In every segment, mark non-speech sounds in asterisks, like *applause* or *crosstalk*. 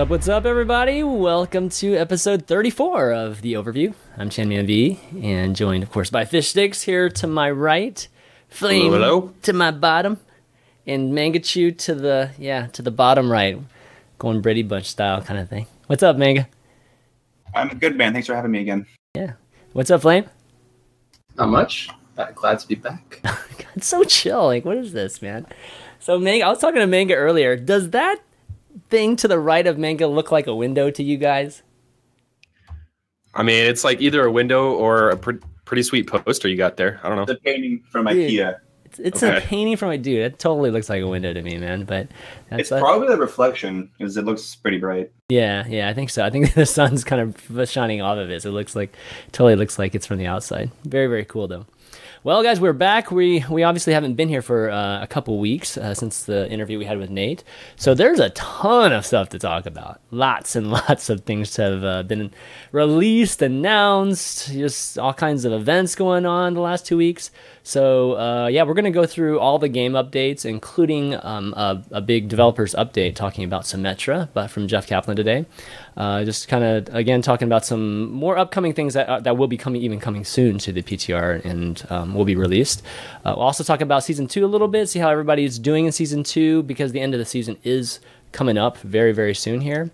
What's up, what's up, everybody? Welcome to episode 34 of The Overview. I'm ChanManV, and joined, of course, by Fishstix here to my right, Flame Hello, hello. to my bottom, and Mangachu to the, yeah, to the bottom right. Going Brady Bunch style kind of thing. What's up, Manga? I'm good, man. Thanks for having me again. Yeah. What's up, Flame? Not much. Uh, glad to be back. *laughs* It's so chill. Like, what is this, man? So, Manga, I was talking to Manga earlier. Does that thing to the right of Manga look like a window to you guys? I mean, it's like either a window or a pre- pretty sweet poster you got there. I don't know. The painting from Dude. IKEA. It's, it's a painting from a dude. It totally looks like a window to me, man. But that's It's that- probably the reflection because it looks pretty bright. yeah, yeah. I think so. I think *laughs* the sun's kind of shining off of it, so it looks like totally looks like it's from the outside. Very, very cool though. Well, guys, we're back. We we obviously haven't been here for uh, a couple weeks uh, since the interview we had with Nate. So there's a ton of stuff to talk about. Lots and *laughs* lots of things have uh, been released, announced, just all kinds of events going on the last two weeks. So uh, yeah, we're gonna go through all the game updates, including um, a, a big developers update talking about Symmetra, but from Jeff Kaplan today. Uh, just kind of again talking about some more upcoming things that uh, that will be coming, even coming soon to the PTR and um, will be released. Uh, we'll also talk about season two a little bit, see how everybody's doing in season two because the end of the season is coming up very very soon here.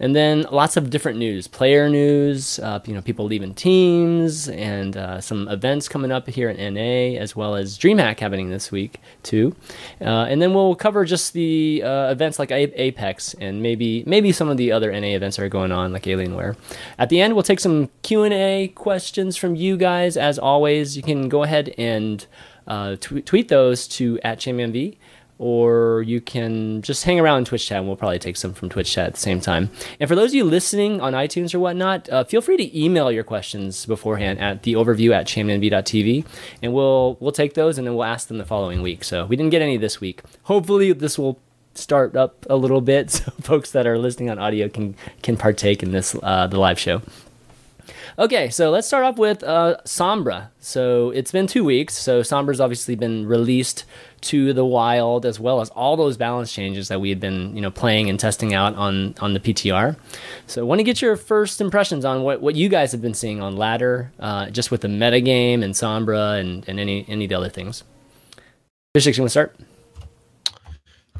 And then lots of different news, player news, uh, you know, people leaving teams, and uh, some events coming up here in NA, as well as DreamHack happening this week too. Uh, and then we'll cover just the uh, events like Apex and maybe maybe some of the other NA events that are going on, like Alienware. At the end, we'll take some Q and A questions from you guys. As always, you can go ahead and uh, tw- tweet those to at ChanManV or you can just hang around in Twitch chat and we'll probably take some from Twitch chat at the same time. And for those of you listening on iTunes or whatnot, uh, feel free to email your questions beforehand at the overview at chanmanv.tv and we'll we'll take those and then we'll ask them the following week. So we didn't get any this week. Hopefully this will start up a little bit *laughs* so folks that are listening on audio can can partake in this uh, the live show. Okay, so let's start off with uh, Sombra. So it's been two weeks. So Sombra's obviously been released to the wild, as well as all those balance changes that we had been, you know, playing and testing out on on the PTR. So I want to get your first impressions on what, what you guys have been seeing on Ladder, uh, just with the metagame and Sombra and, and any any of the other things. Fishstix, you want to start?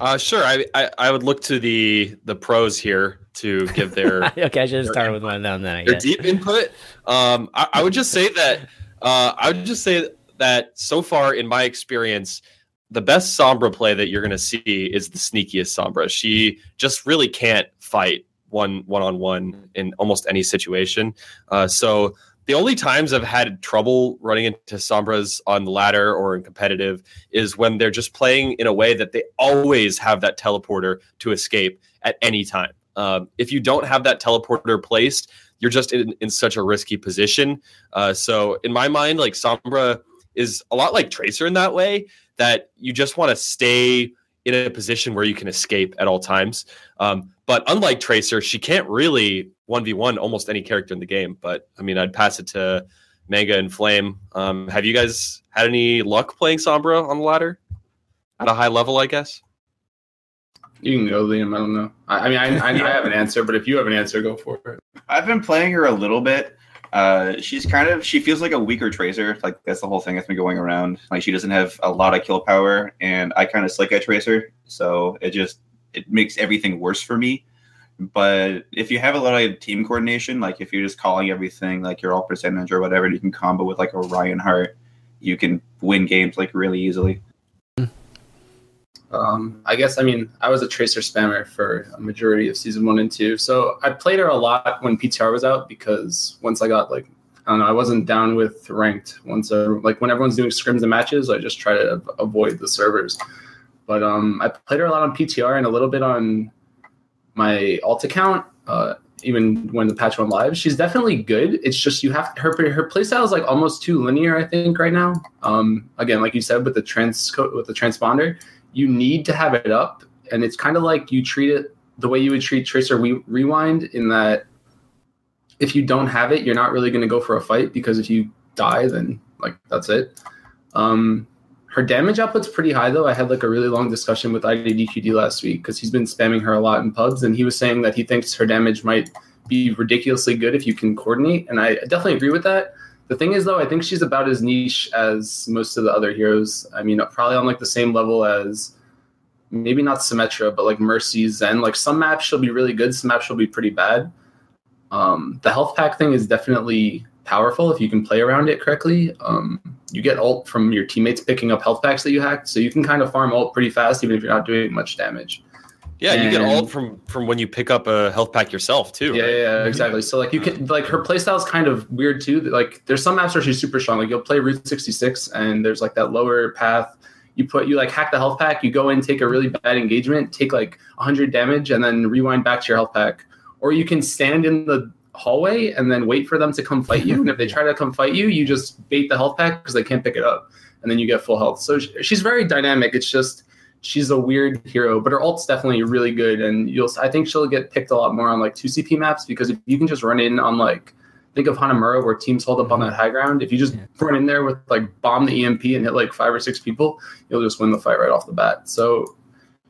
Uh, sure. I, I I would look to the the pros here to give their *laughs* okay, I should have started with one of them then. I their guess. deep input. Um, I, I would just say that uh, I would just say that so far in my experience, the best Sombra play that you're going to see is the sneakiest Sombra. She just really can't fight one one on one in almost any situation. Uh, so the only times I've had trouble running into Sombras on the ladder or in competitive is when they're just playing in a way that they always have that teleporter to escape at any time. Um, if you don't have that teleporter placed, you're just in, in such a risky position. Uh, so in my mind, like Sombra is a lot like Tracer in that way that you just want to stay in a position where you can escape at all times. Um, but unlike Tracer, she can't really 1v1 almost any character in the game. But I mean, I'd pass it to Manga and Flame. Um, have you guys had any luck playing Sombra on the ladder at a high level, I guess? You can go, Liam. I don't know. I, I mean, I, I, I have an answer, but if you have an answer, go for it. I've been playing her a little bit. Uh, she's kind of she feels like a weaker tracer. Like that's the whole thing that's been going around. Like she doesn't have a lot of kill power, and I kind of slick at tracer, so it just it makes everything worse for me. But if you have a lot of team coordination, like if you're just calling everything like your all percentage or whatever, you can combo with like a Hart, you can win games like really easily. Um, I guess I mean I was a tracer spammer for a majority of season one and two, so I played her a lot when PTR was out because once I got like I don't know I wasn't down with ranked once I, like when everyone's doing scrims and matches I just try to avoid the servers. But um, I played her a lot on PTR and a little bit on my alt account. Uh, even when the patch went live, she's definitely good. It's just you have her her playstyle is like almost too linear. I think right now. Um, again, like you said with the trans with the transponder, you need to have it up, and it's kind of like you treat it the way you would treat Tracer Re- Rewind in that if you don't have it, you're not really going to go for a fight because if you die, then like that's it. Um, her damage output's pretty high though. I had like a really long discussion with IDDQD last week because he's been spamming her a lot in pubs, and he was saying that he thinks her damage might be ridiculously good if you can coordinate, and I definitely agree with that. The thing is though, I think she's about as niche as most of the other heroes. I mean, probably on like the same level as maybe not Symmetra, but like Mercy, Zen. Like some maps she'll be really good, some maps she'll be pretty bad. Um, the health pack thing is definitely powerful if you can play around it correctly. Um, you get ult from your teammates picking up health packs that you hacked, so you can kind of farm ult pretty fast even if you're not doing much damage. Yeah, and, you get all from from when you pick up a health pack yourself too. Yeah, right? yeah, yeah, exactly. So like you can like her playstyle is kind of weird too. Like there's some maps where she's super strong. Like you'll play Route 66 and there's like that lower path. You put you like hack the health pack. You go in, take a really bad engagement, take like 100 damage, and then rewind back to your health pack. Or you can stand in the hallway and then wait for them to come fight you. and if they *laughs* try to come fight you, you just bait the health pack because they can't pick it up, and then you get full health. So she's very dynamic. It's just she's a weird hero, but her ult's definitely really good, and you'll. I think she'll get picked a lot more on like two CP maps because if you can just run in on like think of Hanamura where teams hold up on that high ground. If you just Yeah. run in there with like bomb the EMP and hit like five or six people, you'll just win the fight right off the bat. So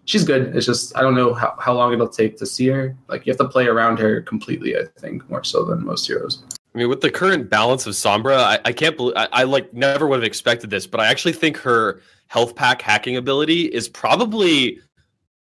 she's good. It's just I don't know how, how long it'll take to see her. Like you have to play around her completely. I think more so than most heroes. I mean, with the current balance of Sombra, I, I can't believe I, I like never would have expected this, but I actually think her health pack hacking ability is probably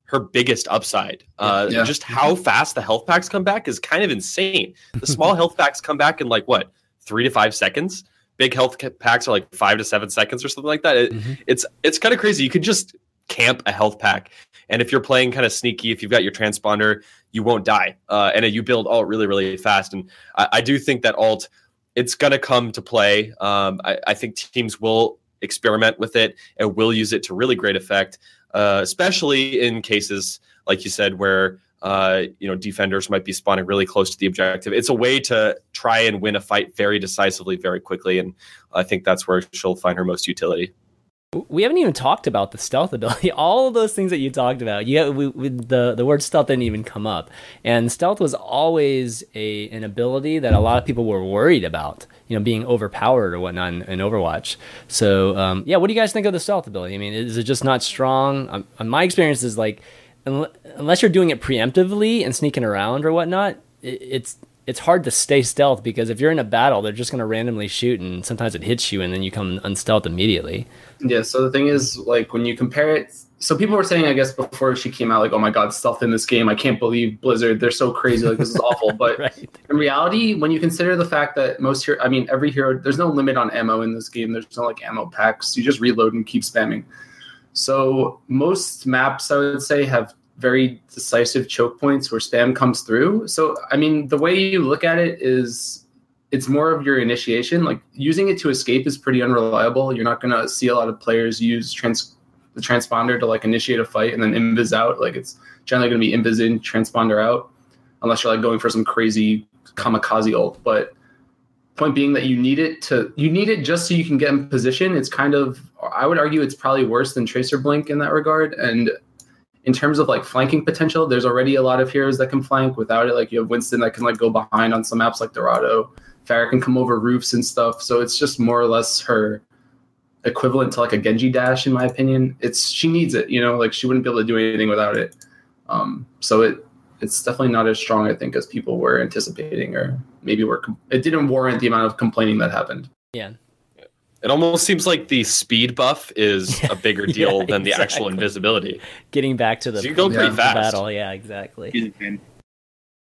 her biggest upside. Uh, Yeah. Just how fast the health packs come back is kind of insane. The small *laughs* health packs come back in like what three to five seconds. Big health packs are like five to seven seconds or something like that. It, Mhm. It's it's kind of crazy. You could just camp a health pack, and if you're playing kind of sneaky, if you've got your transponder, you won't die, uh, and you build alt really really fast. And I, I do think that alt it's going to come to play. Um, I, I think teams will experiment with it and will use it to really great effect, uh, especially in cases like you said where uh, you know defenders might be spawning really close to the objective. It's a way to try and win a fight very decisively, very quickly, and I think that's where she'll find her most utility. We haven't even talked about the stealth ability. *laughs* All of those things that you talked about, yeah, we, we, the the word stealth didn't even come up. And stealth was always a an ability that a lot of people were worried about, you know, being overpowered or whatnot in, in Overwatch. So, um, yeah, what do you guys think of the stealth ability? I mean, is it just not strong? Um, uh, my experience is like, unless you're doing it preemptively and sneaking around or whatnot, it, it's it's hard to stay stealth because if you're in a battle, they're just going to randomly shoot, and sometimes it hits you, and then you come unstealth immediately. Yeah. So the thing is, like when you compare it, so people were saying, I guess before she came out, like, oh my god, stuff in this game, I can't believe Blizzard, they're so crazy, like this is awful. *laughs* But right. in reality, when you consider the fact that most hero, I mean, every hero, there's no limit on ammo in this game. There's no like ammo packs. You just reload and keep spamming. So most maps, I would say, have very decisive choke points where spam comes through. So I mean, the way you look at it is, it's more of your initiation. Like using it to escape is pretty unreliable. You're not going to see a lot of players use trans the transponder to like initiate a fight and then invis out. Like it's generally going to be invis in, transponder out, unless you're like going for some crazy kamikaze ult. But point being that you need it to you need it just so you can get in position. It's kind of I would argue it's probably worse than Tracer Blink in that regard. And in terms of like flanking potential, there's already a lot of heroes that can flank without it. Like you have Winston that can like go behind on some maps like Dorado. Farah can come over roofs and stuff. So it's just more or less her equivalent to like a Genji dash, in my opinion. It's she needs it, you know, like she wouldn't be able to do anything without it. Um, so it it's definitely not as strong, I think, as people were anticipating, or maybe were. Com- it didn't warrant the amount of complaining that happened. Yeah. It almost seems like the speed buff is a *laughs* bigger deal Yeah, than the actual invisibility. Getting back to the, So you go pretty Yeah. fast. battle. Yeah, exactly. He's a fan.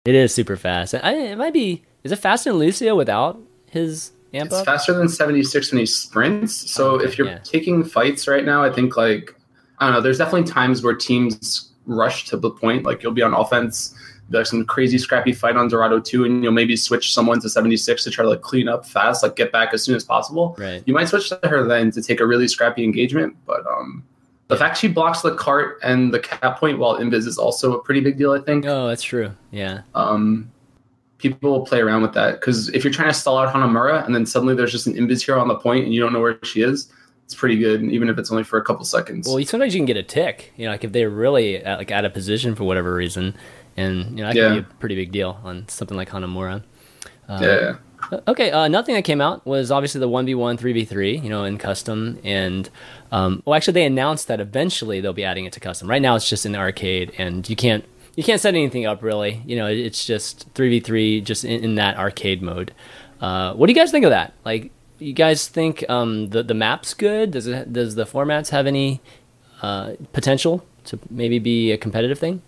It is super fast. I, it might be. Is it faster than Lucio without his amp It's up? faster than 76 when he sprints. So Okay, if you're yeah. taking fights right now, I think like I don't know. There's definitely times where teams rush to the point. Like you'll be on offense, there's some crazy scrappy fight on Dorado 2, and you'll maybe switch someone to 76 to try to like clean up fast, like get back as soon as possible. Right. You might switch to her then to take a really scrappy engagement, but um, the fact she blocks the cart and the cap point while invis is also a pretty big deal. I think. Oh, that's true. Yeah. Um, people will play around with that because if you're trying to stall out Hanamura and then suddenly there's just an invis hero on the point and you don't know where she is, it's pretty good, even if it's only for a couple seconds. Well, sometimes you can get a tick. You know, like if they're really at, like out of position for whatever reason, and you know that Yeah. can be a pretty big deal on something like Hanamura. Um, yeah. Okay, uh, thing that came out was obviously the one v one, three v three, you know, in custom, and um, well, actually, they announced that eventually they'll be adding it to custom. Right now, it's just in the arcade, and you can't you can't set anything up really. You know, it's just three v three, just in, in, that arcade mode. Uh, what do you guys think of that? Like, you guys think um, the the map's good? Does it does the formats have any uh, potential to maybe be a competitive thing?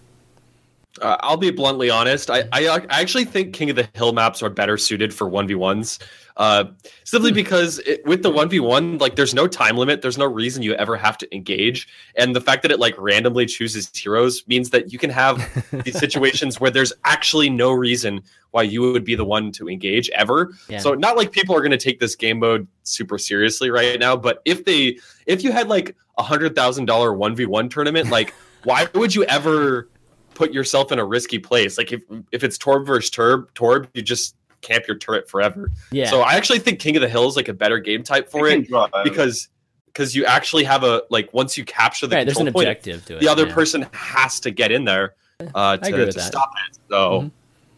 Uh, I'll be bluntly honest. I, I, I actually think King of the Hill maps are better suited for one v ones. Uh, simply hmm. because it, with the one v one, like there's no time limit. There's no reason you ever have to engage, and the fact that it like randomly chooses heroes means that you can have *laughs* these situations where there's actually no reason why you would be the one to engage ever. Yeah. So not like people are going to take this game mode super seriously right now, but if they if you had like a hundred thousand dollar one v one tournament, like why would you ever put yourself in a risky place. Like if if it's Torb versus Turb, Torb, you just camp your turret forever. Yeah. So I actually think King of the Hill is like a better game type for it because because you actually have a like once you capture the right, there's an point, objective to it. The other yeah. person has to get in there uh, to, to stop it. So. Mm-hmm.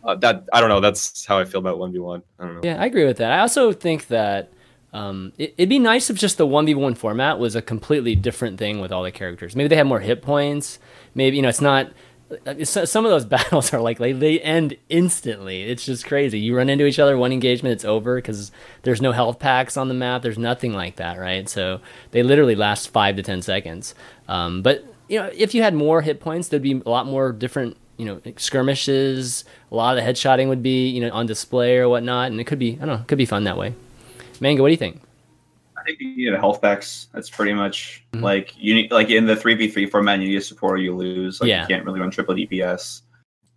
Uh, that I don't know. That's how I feel about one v one. I don't know. Yeah, I agree with that. I also think that um, it, would be nice if just the one v one format was a completely different thing with all the characters. Maybe they have more hit points. Maybe you know it's not some of those *laughs* battles are like they, end instantly. It's just crazy. You run into each other, one engagement, it's over because there's no health packs on the map. There's nothing like that, right? So they literally last five to ten seconds. Um, but you know, if you had more hit points, there'd be a lot more different you know skirmishes. A lot of the headshotting would be you know on display or whatnot, and it could be I don't know, it could be fun that way. Mango, what do you think? Think you need health packs. That's pretty much mm-hmm. like you need like in the three v three format. You need a support or you lose. Like yeah. you can't really run triple DPS.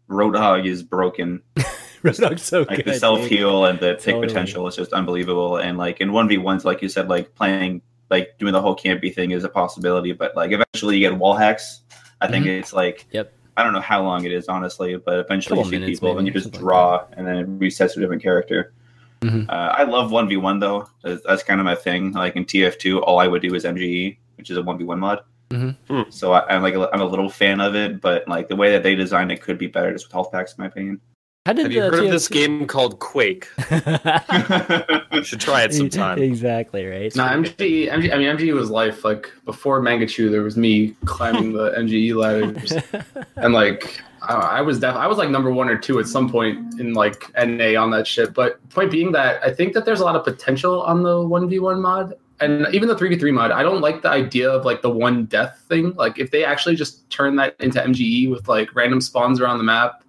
Roadhog is broken. *laughs* Roadhog's so like good, the self heal and the pick potential is just unbelievable. And like in one v ones, like you said, like playing like doing the whole campy thing is a possibility. But like eventually you get wall hacks. I think mm-hmm. it's like yep. I don't know how long it is honestly, but eventually you see people maybe, and you just draw like and then it resets to a different character. Mm-hmm. Uh, I love one v one though. That's, that's, kind of my thing. Like in TF two, all I would do is MGE, which is a one v one mod. Mm-hmm. Hmm. So I, am like a, I'm a little fan of it, but like the way that they designed it could be better just with health packs, in my opinion. Have you heard TF2? of this game called Quake? *laughs* you should try it sometime. *laughs* Exactly right. No, MGE, MGE, I mean MGE was life. Like before Mangachu, there was me climbing the *laughs* MGE ladders, and like I was def- I was like number one or two at some point in like NA on that shit. But point being that I think that there's a lot of potential on the one v one mod, and even the three v three mod. I don't like the idea of like the one death thing. Like if they actually just turn that into MGE with like random spawns around the map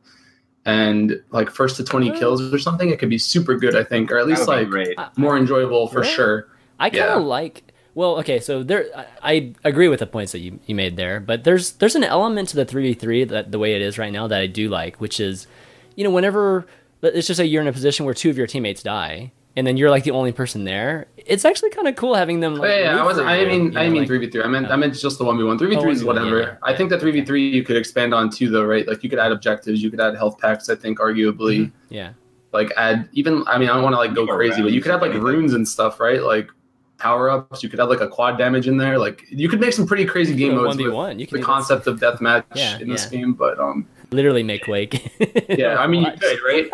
and like first to twenty oh. kills or something, it could be super good. I think, or at least like more enjoyable for sure. I kind of yeah. like well, okay, so there, I, I agree with the points that you, you made there, but there's there's an element to the three v three that the way it is right now that I do like, which is, you know, whenever let's just say you're in a position where two of your teammates die, and then you're like the only person there. It's actually kind of cool having them. Like, oh, yeah, yeah I was. I mean, you know, I mean three v three. I meant I meant just the one v one. Three v three is whatever. Yeah, I think that three v three you could expand on too, though, right? Like you could add objectives, you could add health packs. I think arguably. Mm-hmm. Yeah. Like add even. I mean, I don't want to like go crazy, but you could have like runes and stuff, right? Like power ups. You could have like a quad damage in there. Like you could make some pretty crazy game modes with you can the concept of deathmatch yeah, in this game. But um, literally make Quake. yeah, I mean you could, *laughs* right?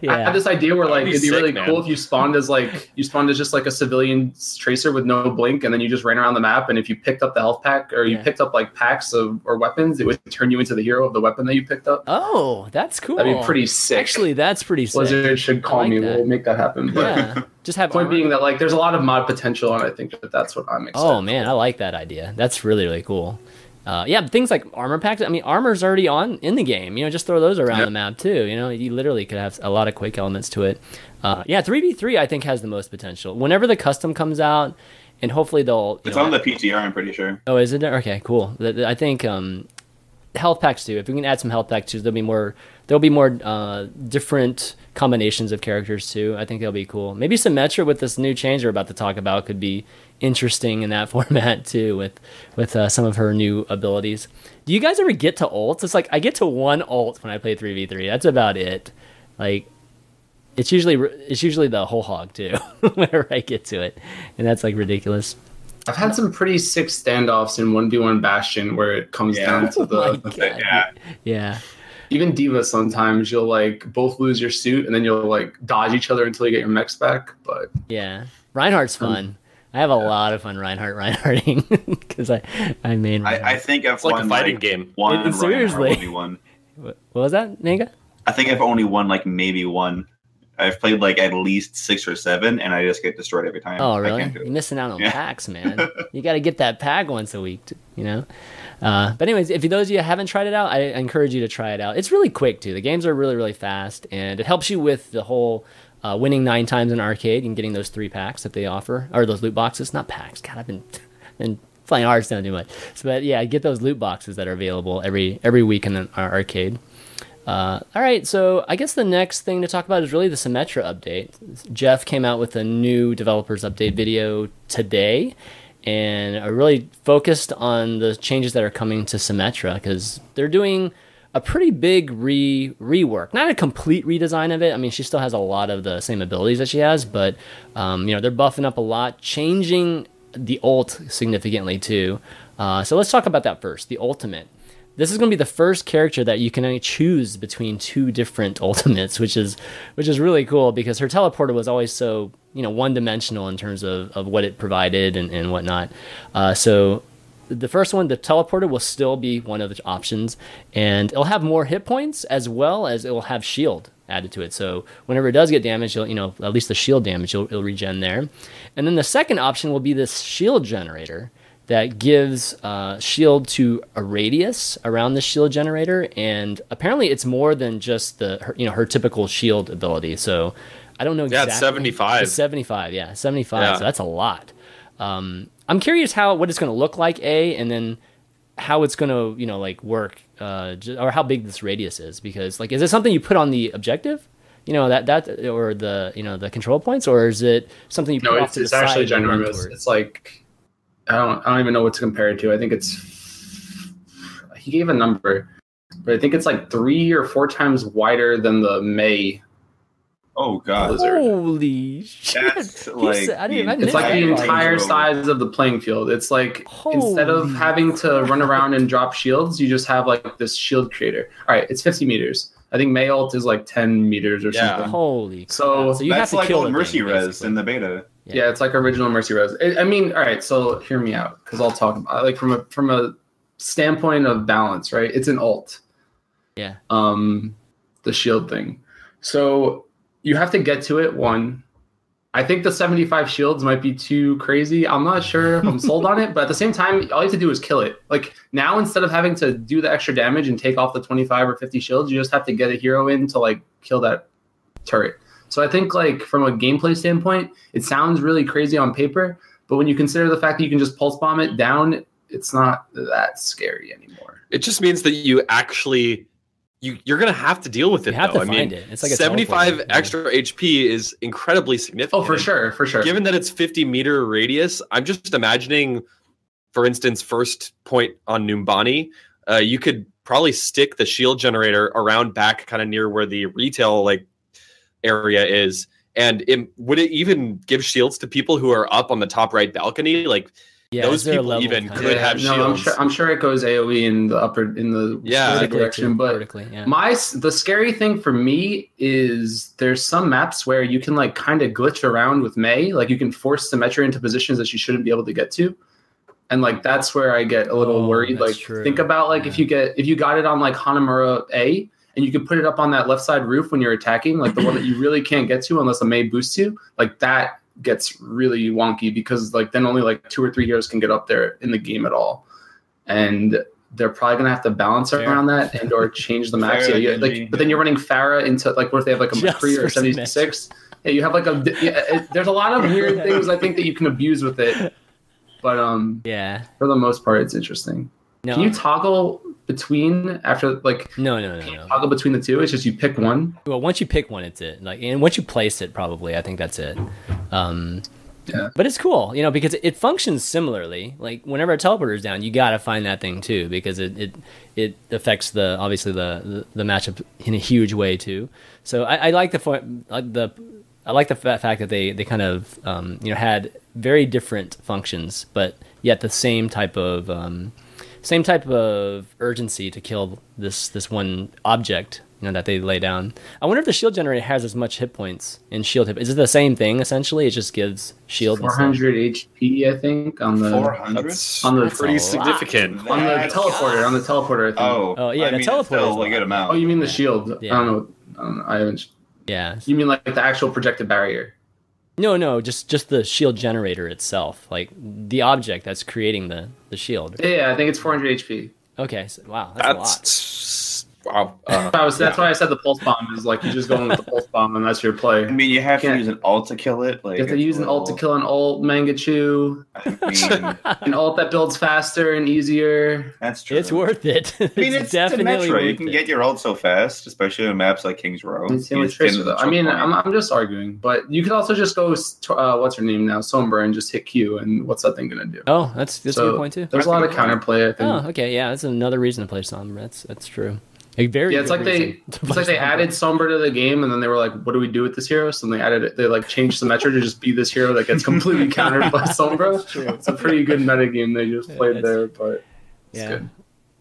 yeah. I had this idea where like it'd be sick, really man. cool if you spawned as like you spawned as just like a civilian tracer with no blink, and then you just ran around the map. And if you picked up the health pack or you yeah. picked up like packs of or weapons, it would turn you into the hero of the weapon that you picked up. Oh, that's cool. That'd be pretty sick. Actually, that's pretty sick. Blizzard should call like me. That. We'll make that happen. But yeah. Just have point armor. being that like there's a lot of mod potential, and I think that that's what I'm excited. Oh man, for. I like that idea. That's really really cool. Uh, yeah, things like armor packs. I mean, armor's already on in the game. You know, just throw those around yep. the map too. You know, you literally could have a lot of Quake elements to it. Uh, yeah, three v three I think has the most potential. Whenever the custom comes out, and hopefully they'll. It's know, on the PTR. I'm pretty sure. Oh, is it? Okay, cool. I think um, health packs too. If we can add some health packs too, there'll be more. There'll be more uh, different combinations of characters too. I think they'll be cool. Maybe Symmetra with this new change we're about to talk about could be interesting in that *laughs* format too, with with uh, some of her new abilities. Do you guys ever get to ults? It's like I get to one ult when I play three v three. That's about it. Like it's usually it's usually the whole hog too *laughs* whenever I get to it, and that's like ridiculous. I've had some pretty sick standoffs in one v one Bastion where it comes yeah. down to *laughs* the oh yeah. yeah. Even Diva sometimes you'll like both lose your suit and then you'll like dodge each other until you get your mechs back. But Yeah, Reinhardt's Um, fun. I have a lot of fun Reinhardt Reinhardting *laughs* because I I main. I, I think I've It's like won a fighting like, game. one It- seriously. 1v1. *laughs* what what was that, Nanga? I think I've only won like maybe one. I've played like at least six or seven, and I just get destroyed every time. Oh, I really? can't do You're missing out on Yeah. packs, man. *laughs* you got to get that pack once a week, t- you know. Uh, but anyways, if those of you haven't tried it out, I encourage you to try it out. It's really quick too. The games are really really fast, and it helps you with the whole uh, winning nine times in arcade and getting those three packs that they offer or those loot boxes, not packs. God, I've been *laughs* been playing Hearthstone too much. So, but yeah, get those loot boxes that are available every every week in our arcade. Uh, all right, so I guess the next thing to talk about is really the Symmetra update. Jeff came out with a new developers update video today, and I really focused on the changes that are coming to Symmetra because they're doing a pretty big re rework, not a complete redesign of it. I mean, she still has a lot of the same abilities that she has, but um, you know they're buffing up a lot, changing the ult significantly too. Uh, so let's talk about that first. The ultimate this is going to be the first character that you can only choose between two different *laughs* ultimates, which is which is really cool because her teleporter was always so you know one dimensional in terms of, of what it provided and, and whatnot. Uh, so the first one, the teleporter, will still be one of the options, and it'll have more hit points as well as it will have shield added to it. So whenever it does get damaged, you'll, you know at least the shield damage, it'll, it'll regen there. And then the second option will be this shield generator that gives uh, shield to a radius around the shield generator, and apparently it's more than just the her, you know her typical shield ability. So I don't know Yeah, exactly. it's 75. It's seventy five, yeah, seventy five. Yeah. So that's a lot. Um, I'm curious how what it's going to look like, a, and then how it's going to you know like work, uh, or how big this radius is. Because like, is it something you put on the objective? You know that that or the you know the control points, or is it something you put no, off it's, to the it's actually side and run ginormous. It's like I don't I don't even know what to compare it to. I think it's he gave a number, but I think it's like three or four times wider than the Mei. Oh god, Blizzard. Holy shit! That's like said- I the didn't- I It's like the entire size of the playing field. It's like instead of having to run around and drop shields, you just have like this shield creator. All right, it's 50 meters. I think Mei ult is like 10 meters or Yeah. something. Holy So so you have to like kill old the Mercy thing, Res basically. in the beta. Yeah, it's like original Mercy Rose. I, I mean, all right. So hear me out, because I'll talk about like from a from a standpoint of balance, right? It's an alt. Yeah. Um, the shield thing. So you have to get to it. One, I think the seventy-five shields might be too crazy. I'm not sure if I'm sold on it, but at the same time, all you have to do is kill it. Like now, instead of having to do the extra damage and take off the twenty-five or fifty shields, you just have to get a hero in to like kill that turret. So I think like from a gameplay standpoint, it sounds really crazy on paper, but when you consider the fact that you can just pulse bomb it down, it's not that scary anymore. It just means that you actually you you're gonna have to deal with it. You have though. to I find mean, it. It's like 75 teleporter, yeah. extra HP is incredibly significant. Oh, for sure, for sure. Given that it's 50 meter radius, I'm just imagining, for instance, first point on Numbani, uh, you could probably stick the shield generator around back, kind of near where the retail like area is. And it, would it even give shields to people who are up on the top right balcony? Like Yeah, those is there people even could of- have no, I'm sure, I'm sure it goes AOE in the upper in the Yeah. vertically, direction, too, but vertically, yeah. My the scary thing for me is there's some maps where you can like kind of glitch around with Mei, like you can force Symmetra into positions that she shouldn't be able to get to, and like that's where I get a little Oh, worried. Like true. think about like if you get if you got it on like Hanamura A and you can put it up on that left side roof when you're attacking, like the one that you really can't get to unless a Mei boosts you, like that gets really wonky because like then only like two or three heroes can get up there in the game at all, and they're probably gonna have to balance Fair. around that and or *laughs* change the. Fair, Yeah, Genji, like, but then you're running Farah into like what if they have like a *laughs* McCree or seventy six? Yeah, you have like a yeah, it, there's a lot of weird *laughs* things I think that you can abuse with it, but um yeah. for the most part it's interesting. No, Can you toggle between after like no, no, no, no. toggle between the two? It's just you pick one. Well, once you pick one, it's it. Like, and once you place it, probably, I think that's it. Um, Yeah. But it's cool, you know, because it functions similarly. Like whenever a teleporter is down, you gotta find that thing too, because it it, it affects the obviously the, the the matchup in a huge way too. So I, I like the the I like the fact that they they kind of um, you know had very different functions, but yet the same type of um, same type of urgency to kill this this one object you know that they lay down. I wonder if the shield generator has as much hit points in shield hit. Is it the same thing essentially? It just gives shield. and 400 HP, I think, on the 400? On the- pretty That's lot. significant. on the That's- teleporter. On the teleporter, I think. Oh, Oh, yeah, I the mean, teleporter still is a good amount. Oh, you mean the shield? Yeah. I don't know. I, don't know. I haven't. Yeah. You mean like the actual projected barrier? No, no, just just the shield generator itself, like the object that's creating the the shield. Yeah, yeah, I think it's 400 HP. Okay, so, wow, that's, a lot. *laughs* That's wow. Uh, I was, that's why I said the pulse bomb is like you just go in with the pulse bomb and that's your play. I mean, you have to Can't- use an alt to kill it. Like You have to use a an ult to kill an ult Mangachu, I mean, *laughs* an ult that builds faster and easier. that's true. It's worth it. I mean, it's, definitely Symmetra. worth You can it. get your ult so fast, especially on maps like Kings Row. It's You with just get Tracer into the though. I mean. I'm, I'm just arguing, but you could also just go. Uh, what's her name now? Sombra and just hit Q, and what's that thing gonna do? Oh, that's that's a good point too. There's a lot of counterplay. I think. Oh, okay, yeah, that's another reason to play Sombra. That's that's true. A very Yeah, it's like they it's like they Sombra. added Sombra to the game, and then they were like, "What do we do with this hero?" So then they added it. They like changed Symmetra to just be this hero that gets completely *laughs* countered by Sombra. It's a pretty good meta game they just played there, but Yeah. good.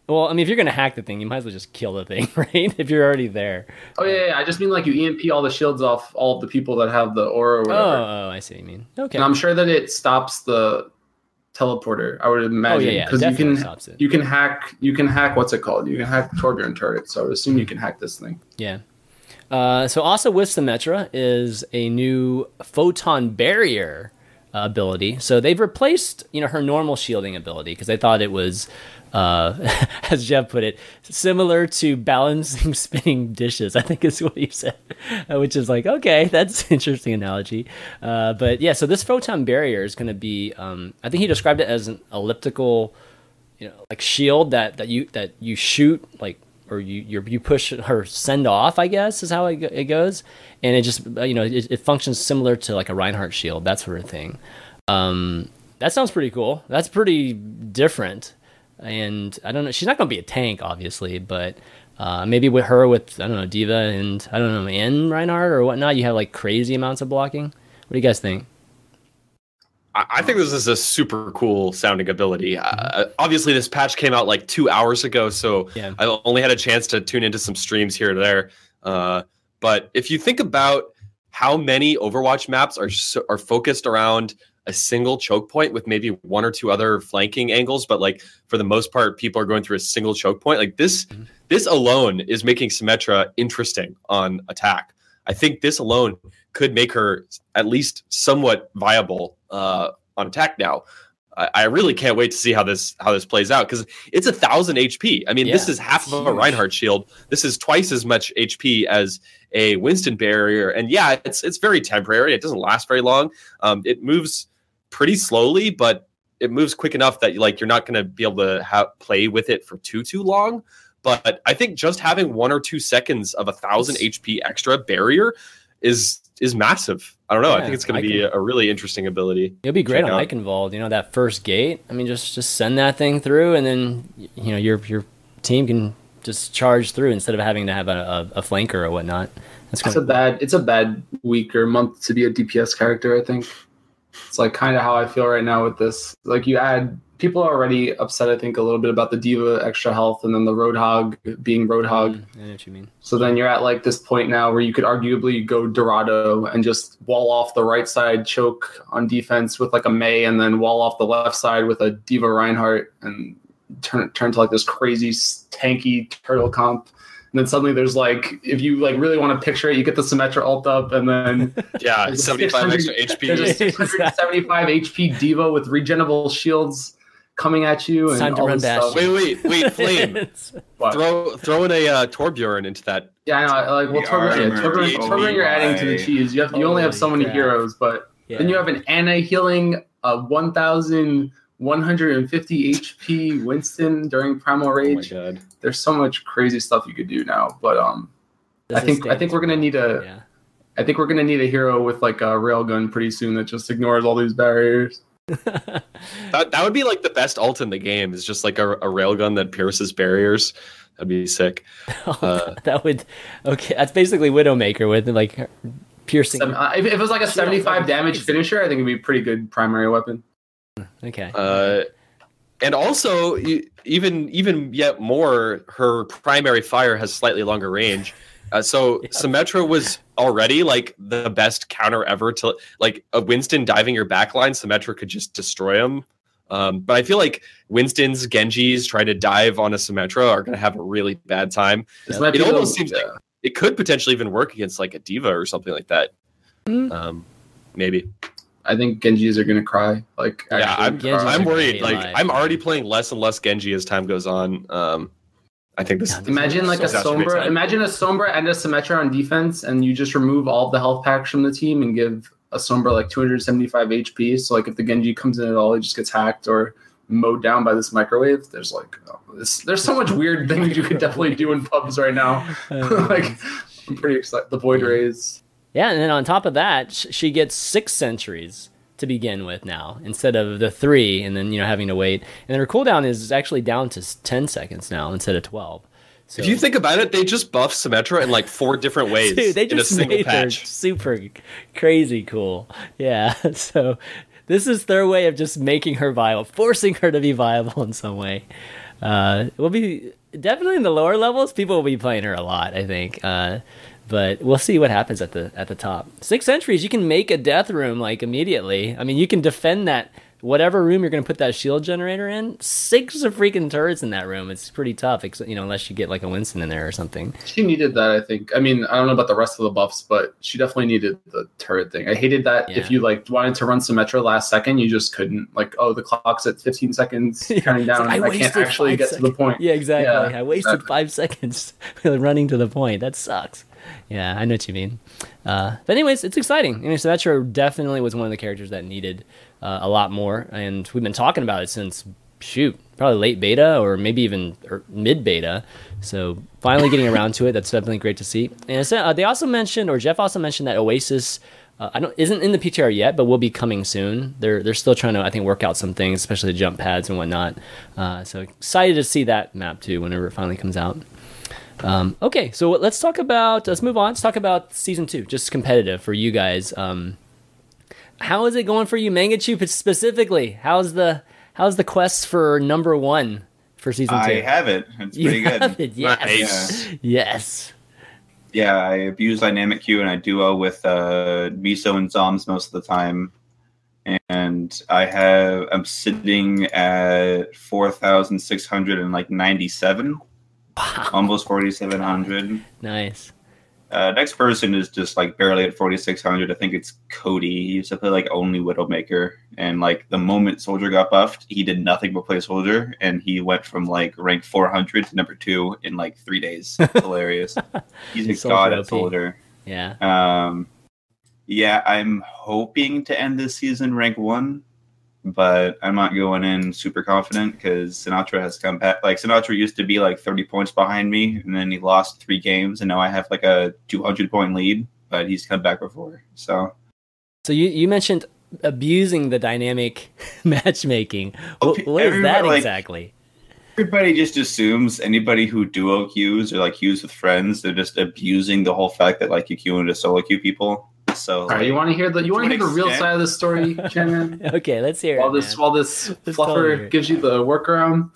Well, I mean, if you're gonna hack the thing, you might as well just kill the thing, *laughs* right? If you're already there. Oh yeah, yeah, I just mean like you EMP all the shields off all of the people that have the aura or oh, oh, oh, I see. what You mean okay? And I'm sure that it stops the teleporter. I would oh imagine yeah, yeah, because you can stops it. you can hack you can hack what's it called? You can hack Torbjorn turret. So I would assume you can hack this thing. Yeah. Uh, so also with Symmetra is a new photon barrier uh, ability. So they've replaced you know her normal shielding ability because they thought it was, uh, *laughs* as Jeff put it, similar to balancing *laughs* spinning dishes. I think is what he said, uh, which is like okay, that's interesting analogy. Uh, but yeah, so this photon barrier is going to be. Um, I think he described it as an elliptical you know like shield that that you that you shoot like or you you you push or send off i guess is how it, it goes and it just uh, you know it, it functions similar to like a reinhardt shield that sort of thing um that sounds pretty cool that's pretty different and i don't know she's not going to be a tank obviously but uh, maybe with her with i don't know diva and i don't know and reinhardt or whatnot you have like crazy amounts of blocking what do you guys think I I think this is a super cool sounding ability. Uh, obviously, this patch came out like two hours ago, so Yeah. I only had a chance to tune into some streams here and there. Uh, but if you think about how many Overwatch maps are so, are focused around a single choke point with maybe one or two other flanking angles, but like for the most part, people are going through a single choke point. Like this, Mhm. this alone is making Symmetra interesting on attack. I think this alone could make her at least somewhat viable uh, on attack now. I, I really can't wait to see how this how this plays out because it's a thousand HP. I mean, this is half of a. Reinhardt shield. This is twice as much HP as a Winston barrier, and yeah, it's it's very temporary. It doesn't last very long. Um, it moves pretty slowly, but it moves quick enough that like you're not going to be able to have play with it for too too long. But I think just having one or two seconds of a thousand HP extra barrier is is massive. I don't know. I think it's going to be can- a, a really interesting ability. It'll be great on out. Ike involved. You know that first gate. I mean, just just send that thing through, and then you know your your team can just charge through instead of having to have a, a, a flanker or whatnot. That's It's a bad it's a bad week or month to be a DPS character. I think it's like kind of how I feel right now with this. Like you add people are already upset. I think a little bit about the diva extra health and then the roadhog being roadhog. Mm, I know what you mean. So then you're at like this point now where you could arguably go Dorado and just wall off the right side choke on defense with like a Mei, and then wall off the left side with a Diva Reinhardt and turn turn to like this crazy tanky turtle comp. And then suddenly there's like if you like really want to picture it, you get the Symmetra alt up, and then *laughs* Yeah, 75 extra 600 there's a HP. 675 *laughs* HP Diva with regenerable shields coming at you. It's and time to all run this Bastion. stuff. Wait, wait, wait, *laughs* Flame. Throw throw in a uh, Torbjorn into that. Yeah, I know. Like, well, The Torbjorn, yeah, Torbjorn, Torbjorn, you're adding to the cheese. You have, you only have so many crap. heroes, but Yeah. then you have an anti healing, a 1,150 HP Winston during Primal Oh my Rage. god. There's so much crazy stuff you could do now, but um, Does I think I think we're gonna need a Yeah. I think we're gonna need a hero with like a railgun pretty soon that just ignores all these barriers. *laughs* That that would be like the best ult in the game. Is just like a, a railgun that pierces barriers. That'd be sick. *laughs* Uh, that would okay. That's basically Widowmaker with like piercing. Seven, uh, if, if it was like a 75 damage finisher, I think it'd be a pretty good primary weapon. Okay. uh, and also even even yet more, her primary fire has slightly longer range. Uh, so *laughs* Yeah. Symmetra was already like the best counter ever to like a Winston diving your backline. Symmetra could just destroy him. Um, but I feel like Winston's Genjis trying to dive on a Symmetra are going to have a really bad time. Yeah. It be the- almost seems yeah. like it could potentially even work against like a diva or something like that. Mm. Um, maybe. I think Genjis are gonna cry. Like, Yeah, actually I'm, Genjis cry. are I'm worried. Like live. I'm already playing less and less Genji as time goes on. Um, I think this. Yeah, this Imagine like a so exacerbates Sombra. Imagine a Sombra and a Symmetra on defense, and you just remove all the health packs from the team and give a Sombra like 275 HP. So like if the Genji comes in at all, he just gets hacked or mowed down by this microwave. There's like oh, this, there's so much weird *laughs* things you could definitely do in pubs right now. *laughs* *laughs* like I'm pretty excited. The Void Rays. Yeah, and then on top of that, she gets six sentries to begin with now instead of the three, and then you know having to wait. And then her cooldown is actually down to ten seconds now instead of twelve. So, If you think about it, they just buff Symmetra in like four different *laughs* ways dude, they in a just single made her patch. super crazy cool. Yeah, *laughs* so this is their way of just making her viable, forcing her to be viable in some way. Uh, it will be definitely in the lower levels. People will be playing her a lot, I think. Uh, but we'll see what happens at the at the top. Six sentries, you can make a death room like immediately. I mean, you can defend that whatever room you're going to put that shield generator in. Six of freaking turrets in that room. It's pretty tough, you know, unless you get like a Winston in there or something. She needed that, I think. I mean, I don't know about the rest of the buffs, but she definitely needed the turret thing. I hated that Yeah. if you like wanted to run Symmetra last second, you just couldn't. Like, oh, the clock's at 15 seconds *laughs* counting down. Like, I, can't wasted actually get to the seconds. point. Yeah, exactly. Yeah, I wasted exactly. five seconds *laughs* running to the point. That sucks. Yeah, I know what you mean. Uh, but anyways, it's exciting. I mean, Symmetra definitely was one of the characters that needed uh, a lot more, and we've been talking about it since shoot, probably late beta or maybe even mid beta. So finally getting around to it, that's definitely great to see. And uh, they also mentioned, or Jeff also mentioned that Oasis. Uh, I don't isn't in the PTR yet, but will be coming soon. They're they're still trying to I think work out some things, especially the jump pads and whatnot. Uh, so excited to see that map too whenever it finally comes out. Um, okay, so let's talk about let's move on. Let's talk about season two, just competitive for you guys. Um, how is it going for you, Mangachu specifically? How's the how's the quest for number one for season two? I two? have it. It's You pretty good. have it, yes, Nice. yes. Yeah, I abuse dynamic Q and I duo with uh, Miso and Zombs most of the time. And I have I'm sitting at four thousand six hundred and like ninety seven, Wow, almost forty seven hundred. nice. Uh, next person is just like barely at 4600. I think it's Cody. He used to play like only Widowmaker. And like the moment Soldier got buffed, he did nothing but play Soldier. And he went from like rank 400 to number two in like three days. *laughs* It's hilarious. He's a Soldier god at Soldier. Yeah, Um, yeah, I'm hoping to end this season rank one, but I'm not going in super confident because Sinatraa has come back. Like Sinatraa used to be like 30 points behind me, and then he lost three games, and now I have like a 200 point lead. But he's come back before, so so you you mentioned abusing the dynamic *laughs* matchmaking. Oh, What, what is that everybody, like- exactly? everybody just assumes anybody who duo queues or like queues with friends, they're just abusing the whole fact that like you queue into solo queue people. So All right, you want to hear the you want To to an hear the real side of the story, *laughs* Shannon? Okay, let's hear while it. this while this Let's totally hear fluffer it. gives you the workaround.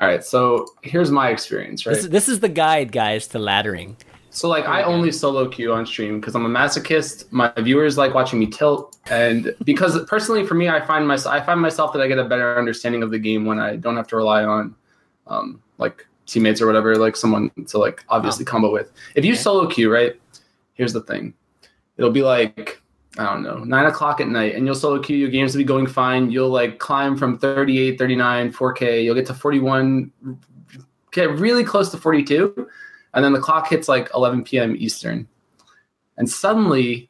All right, so here's my experience, right? This, this is the guide, guys, to laddering. So like I only solo queue on stream because I'm a masochist. My viewers like watching me tilt, and *laughs* because personally for me, I find myself I find myself that I get a better understanding of the game when I don't have to rely on um, like teammates or whatever, like someone to like obviously combo with. If you Okay. solo queue, right? Here's the thing, it'll be like I don't know nine o'clock at night, and you'll solo queue. Your games will be going fine. You'll like climb from 38, 39, 4K. You'll get to 41, get really close to 42 and then the clock hits like 11 p.m. Eastern, and suddenly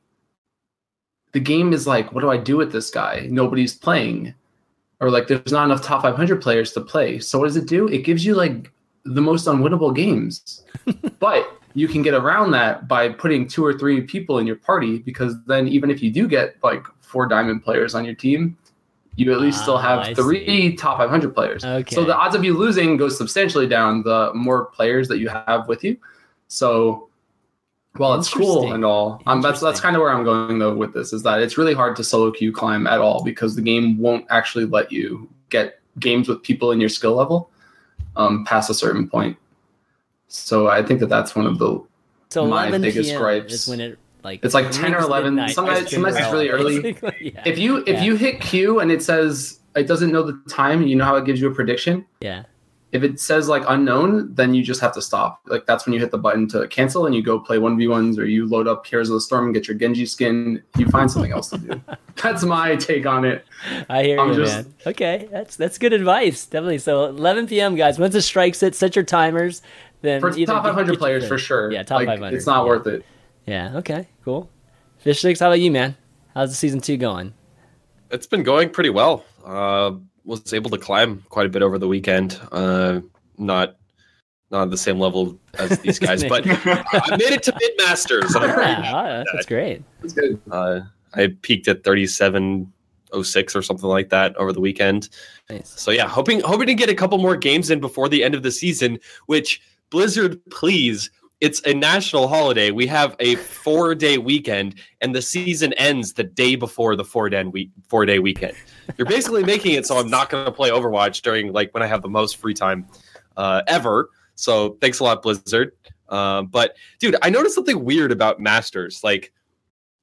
the game is like, what do I do with this guy? Nobody's playing, or like there's not enough top 500 players to play. So what does it do? It gives you like the most unwinnable games, *laughs* but you can get around that by putting two or three people in your party because then even if you do get like four diamond players on your team, you at least still Ah, have I three top 500 players. Okay. So the odds of you losing goes substantially down the more players that you have with you. So while it's cool and all, um, that's that's kind of where I'm going though with this is that it's really hard to solo queue climb at all because the game won't actually let you get games with people in your skill level um, past a certain point. So I think that that's one of the So My biggest p.m. gripes- is when it like It's like 10 or 11. midnight. Sometimes- It's sometimes it's really early. *laughs* yeah. if you if Yeah. you hit Q and it says it doesn't know the time, you know how it gives you a prediction. yeah. If it says like unknown, then you just have to stop. Like that's when you hit the button to cancel and you go play one v ones or you load up Heroes of the Storm and get your Genji skin. You find something else to do. *laughs* That's my take on it. I hear I'm you, just- man. Okay, that's that's good advice. Definitely. So 11 p.m. guys. Once it strikes it, set your timers. Then For either top get- 500 get your players thing. for sure. Yeah, top Like, 500. It's not yeah. worth it. Yeah. Okay. Cool. Fishstix. How about you, man? How's the season two going? It's been going pretty well. Uh, was able to climb quite a bit over the weekend. Uh, not not at the same level as *laughs* these guys, but I made it to mid masters. Yeah, ah, that's great. It's good. Uh, I peaked at thirty seven oh six or something like that over the weekend. Nice. So yeah, hoping hoping to get a couple more games in before the end of the season. Which Blizzard, please, it's a national holiday. We have a four day weekend, and the season ends the day before the four day week four day weekend. You're basically making it so I'm not going to play Overwatch during like when I have the most free time uh, ever. So thanks a lot, Blizzard. Um, but dude, I noticed something weird about Masters. Like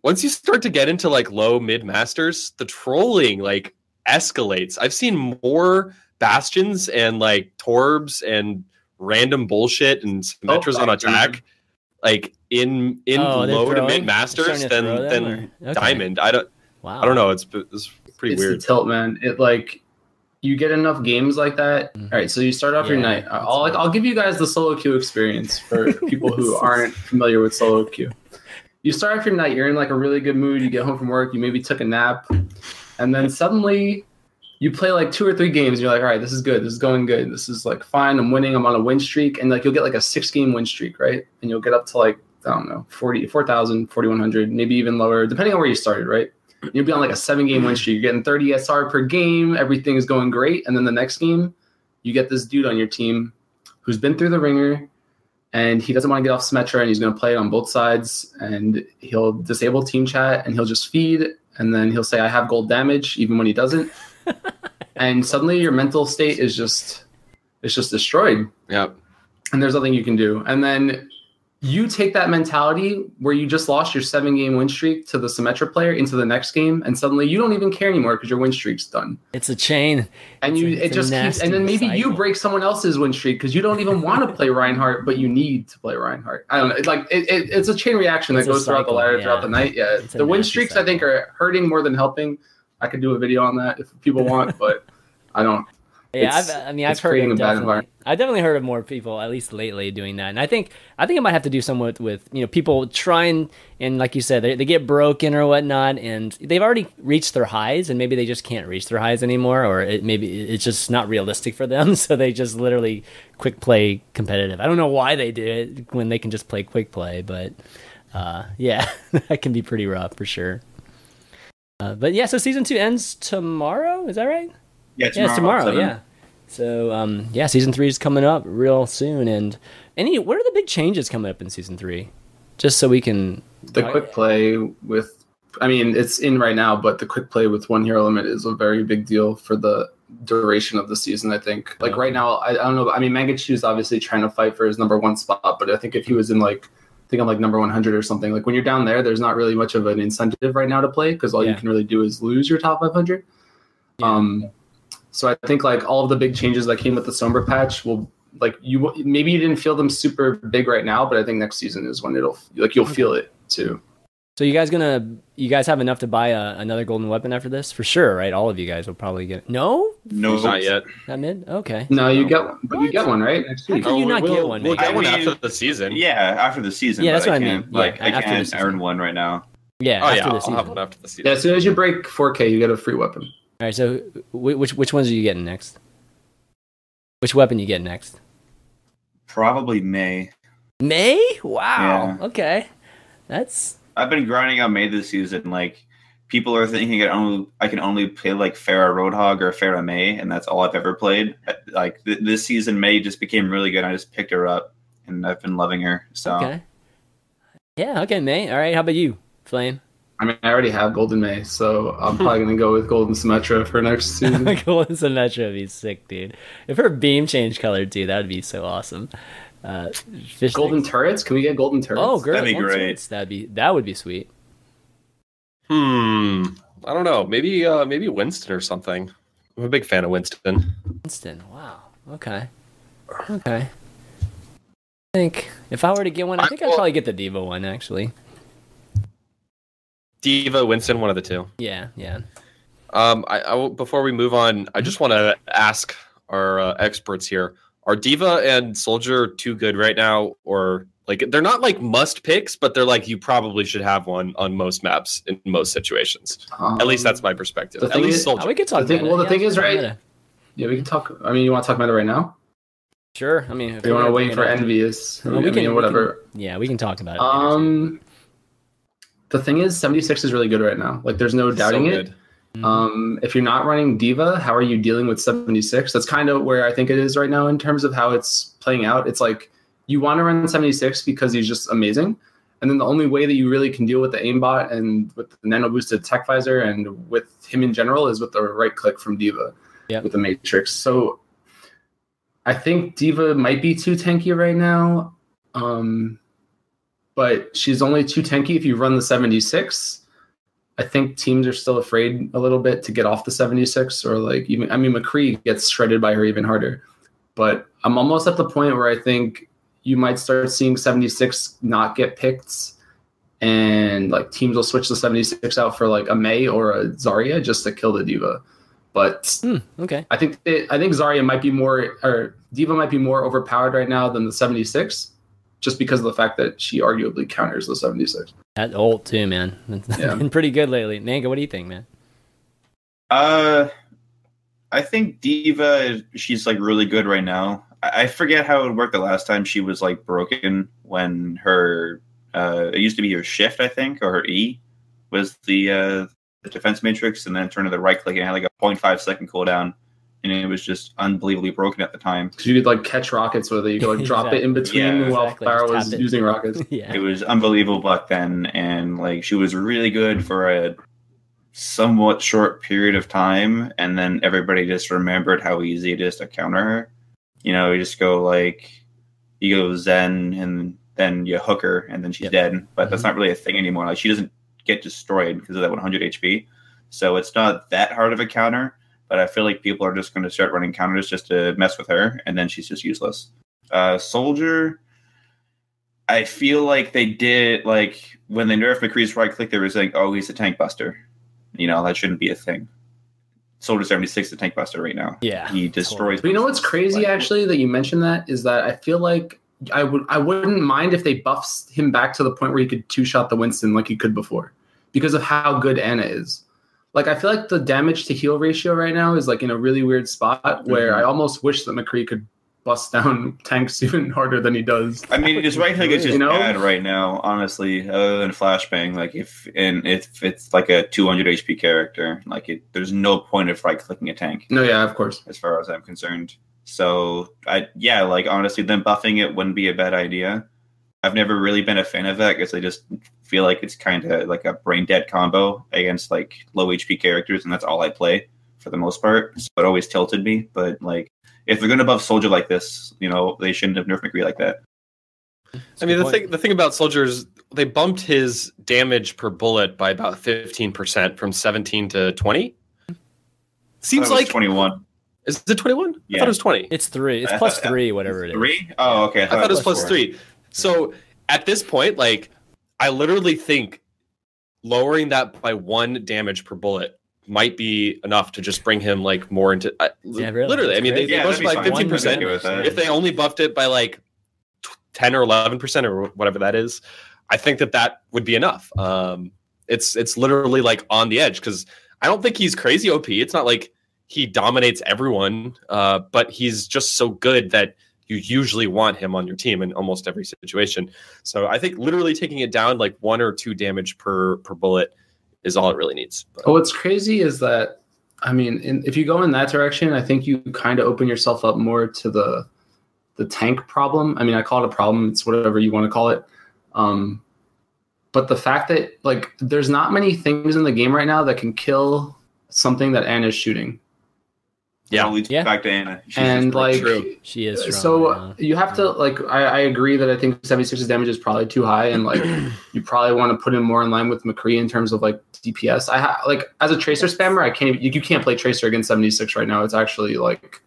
once you start to get into like low mid Masters, the trolling like escalates. I've seen more bastions and like torbs and random bullshit and Symmetras on I attack like in in Oh, low to mid masters starting to than than okay. diamond. I don't Wow. I don't know. It's it's pretty it's weird. the tilt, man. It like you get enough games like that. Mhm. All right, so you start off your night. I'll like. I'll give you guys the solo queue experience for *laughs* people who aren't familiar with solo queue. You start off your night. You're in like a really good mood. You get home from work. You maybe took a nap, and then suddenly you play like two or three games. You're like, all right, this is good. This is going good. This is like fine. I'm winning. I'm on a win streak, and like you'll get like a six game win streak, right? And you'll get up to like I don't know, 40, 4,000, 4,100, maybe even lower, depending on where you started, right? You'll be on like a seven game win streak. You're getting 30 SR per game. Everything is going great. And then the next game, you get this dude on your team who's been through the ringer and he doesn't want to get off Symmetra and he's going to play it on both sides. And he'll disable team chat and he'll just feed. And then he'll say, I have gold damage, even when he doesn't. And suddenly your mental state is just, it's just destroyed Yeah. and there's nothing you can do. And then you take that mentality where you just lost your seven game win streak to the Symmetra player into the next game, and suddenly you don't even care anymore because your win streak's done. It's a chain. And It's you a- it just keeps and then maybe you break someone else's win streak because you don't even want to play Reinhardt, but you need to play Reinhardt. I don't know. It's like it, it, it's a chain reaction It's that a goes throughout the ladder yeah. throughout the night. Yeah. It's The win nasty streaks I think are hurting more than helping. I could do a video on that if people want, *laughs* but I don't. Yeah, I've, I mean, I've heard of a bad definitely. environment. I've definitely heard of more people, at least lately, doing that. And I think, I think it might have to do somewhat with, with you know, people trying and like you said, they, they get broken or whatnot, and they've already reached their highs, and maybe they just can't reach their highs anymore, or it, maybe it's just not realistic for them, *laughs* so they just literally quick play competitive. I don't know why they do it when they can just play quick play, but uh, yeah, *laughs* that can be pretty rough for sure. Uh, but yeah, so season two ends tomorrow. Is that right? Yeah, Yeah, it's tomorrow. Yeah. So um, yeah, season three is coming up real soon. And any, what are the big changes coming up in season three? Just so we can. the quick play with i mean it's in right now but the quick play with one hero limit is a very big deal for the duration of the season i think like right now i, I don't know i mean mangachu is obviously trying to fight for his number one spot but i think if he was in like think I'm like number 100 or something. Like when you're down there, there's not really much of an incentive right now to play because all Yeah. you can really do is lose your top 500. Yeah. Um, so I think like all of the big changes that came with the Sombra patch will like you maybe you didn't feel them super big right now, but I think next season is when it'll like you'll feel it too. So you guys gonna? You guys have enough to buy a, another golden weapon after this for sure, right? All of you guys will probably get. No, No, Not yet. not mid. Okay. No, you get one, but you What? get one right next How week. can you not we'll, get one, We'll get one after the season. Yeah, after the season. Yeah, that's what I can't, mean. Yeah, Like I after the can't earn one right now. Yeah. Oh after yeah, the I'll season. have one after the season. Yeah, as soon as you break 4K, you get a free weapon. All right. So which which ones are you getting next? Which weapon you get next? Probably Mei. Mei. Wow. Yeah. Okay. That's I've been grinding on Mei this season. Like people are thinking I only I can only play like Farah Roadhog or Farah Mei, and that's all I've ever played. Like th- this season, Mei just became really good. I just picked her up, and I've been loving her. So okay. Yeah. Okay, Mei. All right. How about you, Flame? I mean, I already have Golden Mei, so I'm probably gonna go with Golden Symmetra for next *laughs* season. Golden Symmetra would be sick, dude. If her beam changed color too, that would be so awesome. Uh, fish golden sticks- turrets? Can we get golden turrets? Oh, great! That'd be great. turrets, That'd be that would be sweet. Hmm. I don't know. Maybe uh maybe Winston or something. I'm a big fan of Winston. Winston. Wow. Okay. Okay. I think if I were to get one, I I- think I'd probably get the D.Va one. Actually. D.Va, Winston, one of the two. Yeah. Yeah. Um, I, I before we move on, I just want to ask our uh, experts here: Are D.Va and Soldier too good right now, or like they're not like must picks, but they're like you probably should have one on most maps in most situations. Um, At least that's my perspective. At least is- Soldier. We could talk. The thing- well, the Yeah, thing is, right, meta. Yeah, we can talk. I mean, you want to talk meta right now? Sure. I mean, if you want to wait for up- envious? No, I we mean, can- we whatever. Yeah, we can talk about it. Um, the thing is, 76 is really good right now. Like, there's no So doubting it. Mhm. Um, if you're not running D.Va, how are you dealing with 76? That's kind of where I think it is right now in terms of how it's playing out. It's like you want to run 76 because he's just amazing. And then the only way that you really can deal with the aimbot and with the nano boosted tech visor and with him in general is with the right click from D.Va Yep. with the Matrix. So I think D.Va might be too tanky right now. Um, but she's only too tanky if you run the 76. I think teams are still afraid a little bit to get off the 76 or like even I mean McCree gets shredded by her even harder. But I'm almost at the point where I think you might start seeing 76 not get picked and like teams will switch the 76 out for like a Mei or a Zarya just to kill the D.Va. But Hmm, okay. I think it, I think Zarya might be more or D.Va might be more overpowered right now than the 76 just because of the fact that she arguably counters the 76. That ult too, man. It's Yeah. been pretty good lately. Manga, what do you think, man? Uh, I think D.Va, she's like really good right now. I, I forget how it worked the last time she was like broken when her uh, it used to be her shift, I think, or her E was the uh, the defense matrix, and then turn to the right click and had like a 0.5 second cooldown, and it was just unbelievably broken at the time. Because you could like catch rockets with it. You could like drop it in between Yeah, while exactly. Farah was it. using rockets. *laughs* yeah. It was unbelievable back then, and like she was really good for a somewhat short period of time, and then everybody just remembered how easy it is to counter her. You know, you just go like you go Zen, and then you hook her, and then she's Yep. dead. But that's Mhm. not really a thing anymore. Like she doesn't get destroyed because of that 100 HP, so it's not that hard of a counter. But I feel like people are just going to start running counters just to mess with her, and then she's just useless. Uh, Soldier, I feel like they did like when they nerfed McCree's right click, they were saying, "Oh, he's a tank buster." You know that shouldn't be a thing. Soldier seventy six is a tank buster right now. Yeah. he destroys. But you know what's crazy Like- actually that you mentioned that is that I feel like I would I wouldn't mind if they buffs him back to the point where he could two shot the Winston like he could before because of how good Ana is. Like I feel like the damage to heal ratio right now is like in a really weird spot where Mhm. I almost wish that McCree could bust down *laughs* tanks even harder than he does. I mean, his right click is just You know? bad right now, honestly. Other than flashbang, like if and if it's like a 200 HP character, like it, there's no point of right clicking a tank. No, yeah, of course. as far as I'm concerned. So I yeah, like honestly, then buffing it wouldn't be a bad idea. I've never really been a fan of that because I just feel like it's kind of like a brain dead combo against like low HP characters, and that's all I play for the most part. So it always tilted me. But like, if they're gonna buff Soldier like this, you know, they shouldn't have nerfed McCree like that. I mean, the Good thing the thing about soldiers, they bumped his damage per bullet by about fifteen percent from seventeen to twenty. Seems like 21. is it twenty one? Yeah. I thought it was twenty. It's three. It's I plus thought- three, whatever it is. Three? Oh, okay. I thought it was plus plus four. three. So at this point, like I literally think lowering that by one damage per bullet might be enough to just bring him like more into. I, Yeah, really? Literally, I mean, they, crazy. they Yeah, bumped that'd it be by fine. fifteen percent. I'm okay with that. If they only buffed it by like t- ten or eleven percent or whatever that is, I think that that would be enough. Um, it's it's literally like on the edge because I don't think he's crazy OP. It's not like he dominates everyone, uh, but he's just so good that you usually want him on your team in almost every situation. So I think literally taking it down like one or two damage per per bullet is all it really needs. But- what's crazy is that I mean, in, if you go in that direction, I think you kind of open yourself up more to the the tank problem. I mean, I call it a problem; it's whatever you want to call it. Um, but the fact that like there's not many things in the game right now that can kill something that Ana's shooting. Yeah, Yeah. leads Yeah. back to Ana. She's and like true. She is. strong so right now. you have to like I, I agree that I think 76's damage is probably too high and like you probably want to put him more in line with McCree in terms of like DPS. I ha- like as a tracer spammer, I can't even you, you can't play tracer against 76 right now. It's actually like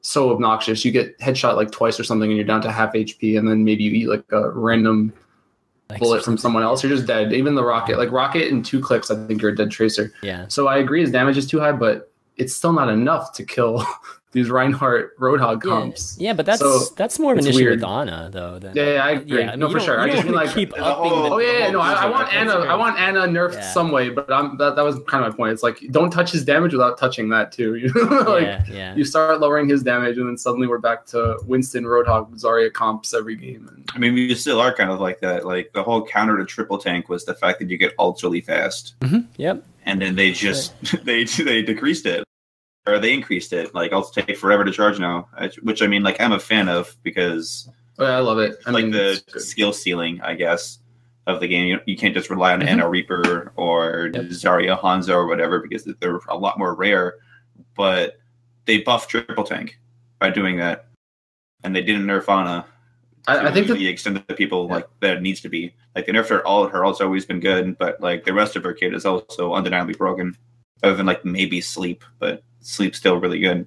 so obnoxious. You get headshot like twice or something and you're down to half HP and then maybe you eat like a random Like, bullet from someone else. You're just dead. Even the rocket, like rocket in two clicks, I think you're a dead tracer. Yeah. So I agree his damage is too high, but it's still not enough to kill *laughs* these Reinhardt Roadhog comps. yeah, but that's So, that's more of an issue weird. with Ana though. Than, Yeah, yeah, I agree. Yeah, I mean, no, for sure. I just mean wanna like keep upping whole- the- Oh yeah, yeah, no, I, I want That's Ana. right. I want Ana nerfed Yeah. some way, but I'm that, that was kind of my point. It's like don't touch his damage without touching that too. *laughs* You know, like yeah, yeah. you start lowering his damage, and then suddenly we're back to Winston Roadhog Zarya comps every game. And I mean, we still are kind of like that. Like the whole counter to triple tank was the fact that you get ults really fast, mm-hmm. Yep. and then they just *laughs* they they decreased it or they increased it. Like I'll take forever to charge now, which I mean, like I'm a fan of because oh, yeah, I love it. I like mean, the skill ceiling, I guess, of the game. You, you can't just rely on Mhm. Ana Reaper or Yep. Zarya Hanzo or whatever because they're a lot more rare. But they buff triple tank by doing that, and they didn't nerf Ana. I, I think to the extent that the people Yeah. like that it needs to be. Like they nerfed her all her always been good, but like the rest of her kit is also undeniably broken. Other than like maybe sleep, but sleep's still really good.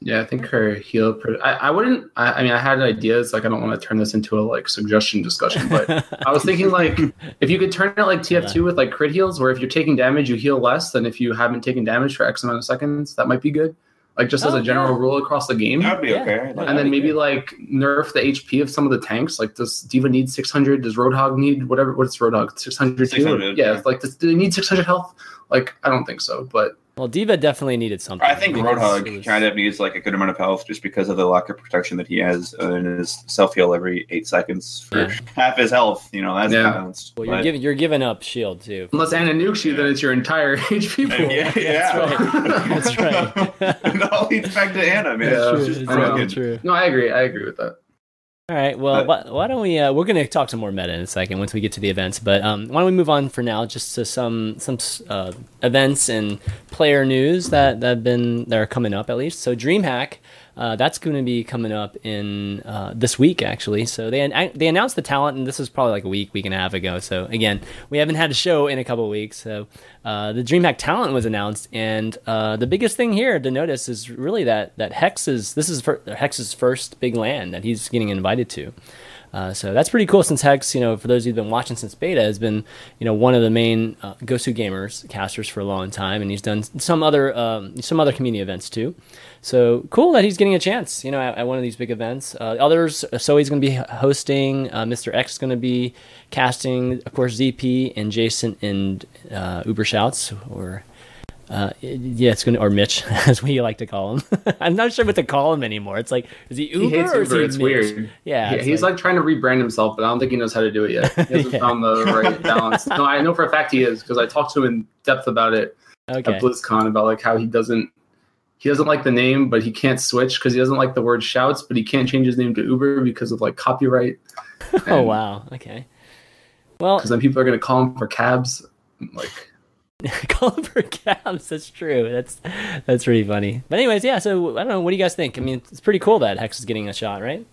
yeah, I think her heal. Pro- I, I wouldn't. I, I mean, I had ideas. Like, I don't want to turn this into a like suggestion discussion, but I was thinking like *laughs* if you could turn it like TF2 with like crit heals, where if you're taking damage, you heal less than if you haven't taken damage for X amount of seconds. That might be good. Like just as Oh, a general yeah. rule across the game. That would be Yeah. okay. Well, and that'd then maybe good. like nerf the HP of some of the tanks. Like does D.Va need 600? Does Roadhog need whatever? What's Roadhog 600? too? 600, Yeah, yeah. like does, do they need 600 health? Like I don't think so, but well, D.Va definitely needed something. I think because Roadhog was- kind of needs like a good amount of health just because of the lack of protection that he has in his self heal every eight seconds for Yeah. half his health. You know that's Yeah. balanced. Well, you're but- giving you're giving up shield too. unless Ana nukes you, then it's your entire *laughs* HP pool. yeah, yeah, *laughs* That's right. *laughs* it all leads back to Ana, man. Yeah. It's True, just it's I know. true. No, I agree. I agree with that. All right. Well, why, why don't we? Uh, we're going to talk some more meta in a second once we get to the events. But um, why don't we move on for now, just to some some uh, events and player news that that have been that are coming up at least. So DreamHack, uh, that's going to be coming up in uh, this week actually. So they they announced the talent, and this was probably like a week, week and a half ago. So again, we haven't had a show in a couple weeks. So uh, the DreamHack talent was announced, and uh, the biggest thing here to notice is really that that Hex is this is fir- Hex's first big land that he's getting invited to. Uh, so that's pretty cool since Hex, you know, for those who've been watching since beta, has been, you know, one of the main uh, GosuGamers casters for a long time, and he's done some other um, some other community events too. So cool that he's getting a chance, you know, at, at one of these big events. Uh, others, so he's going to be hosting. Uh, Mr. X is going to be casting, of course, ZP and Jason and uh, Uber Shouts or. Uh, yeah, it's gonna or Mitch, *laughs* as we like to call him. *laughs* I'm not sure what to call him anymore. It's like, is he Uber he hates or is Uber. It's Mitch? weird. Yeah, he's like, trying to rebrand himself, but I don't think he knows how to do it yet. He hasn't *laughs* Yeah. found the right balance. No, I know for a fact he is because I talked to him in depth about it okay. at BlizzCon about like how he doesn't he doesn't like the name, but he can't switch because he doesn't like the word shouts, but he can't change his name to Uber because of like copyright. *laughs* Oh wow. Okay. Well, Because then people are gonna call him for cabs. Like *laughs* call him for cabs. That's true. That's that's pretty funny. But anyways, yeah. So I don't know. What do you guys think? I mean, it's pretty cool that Hex is getting a shot, right?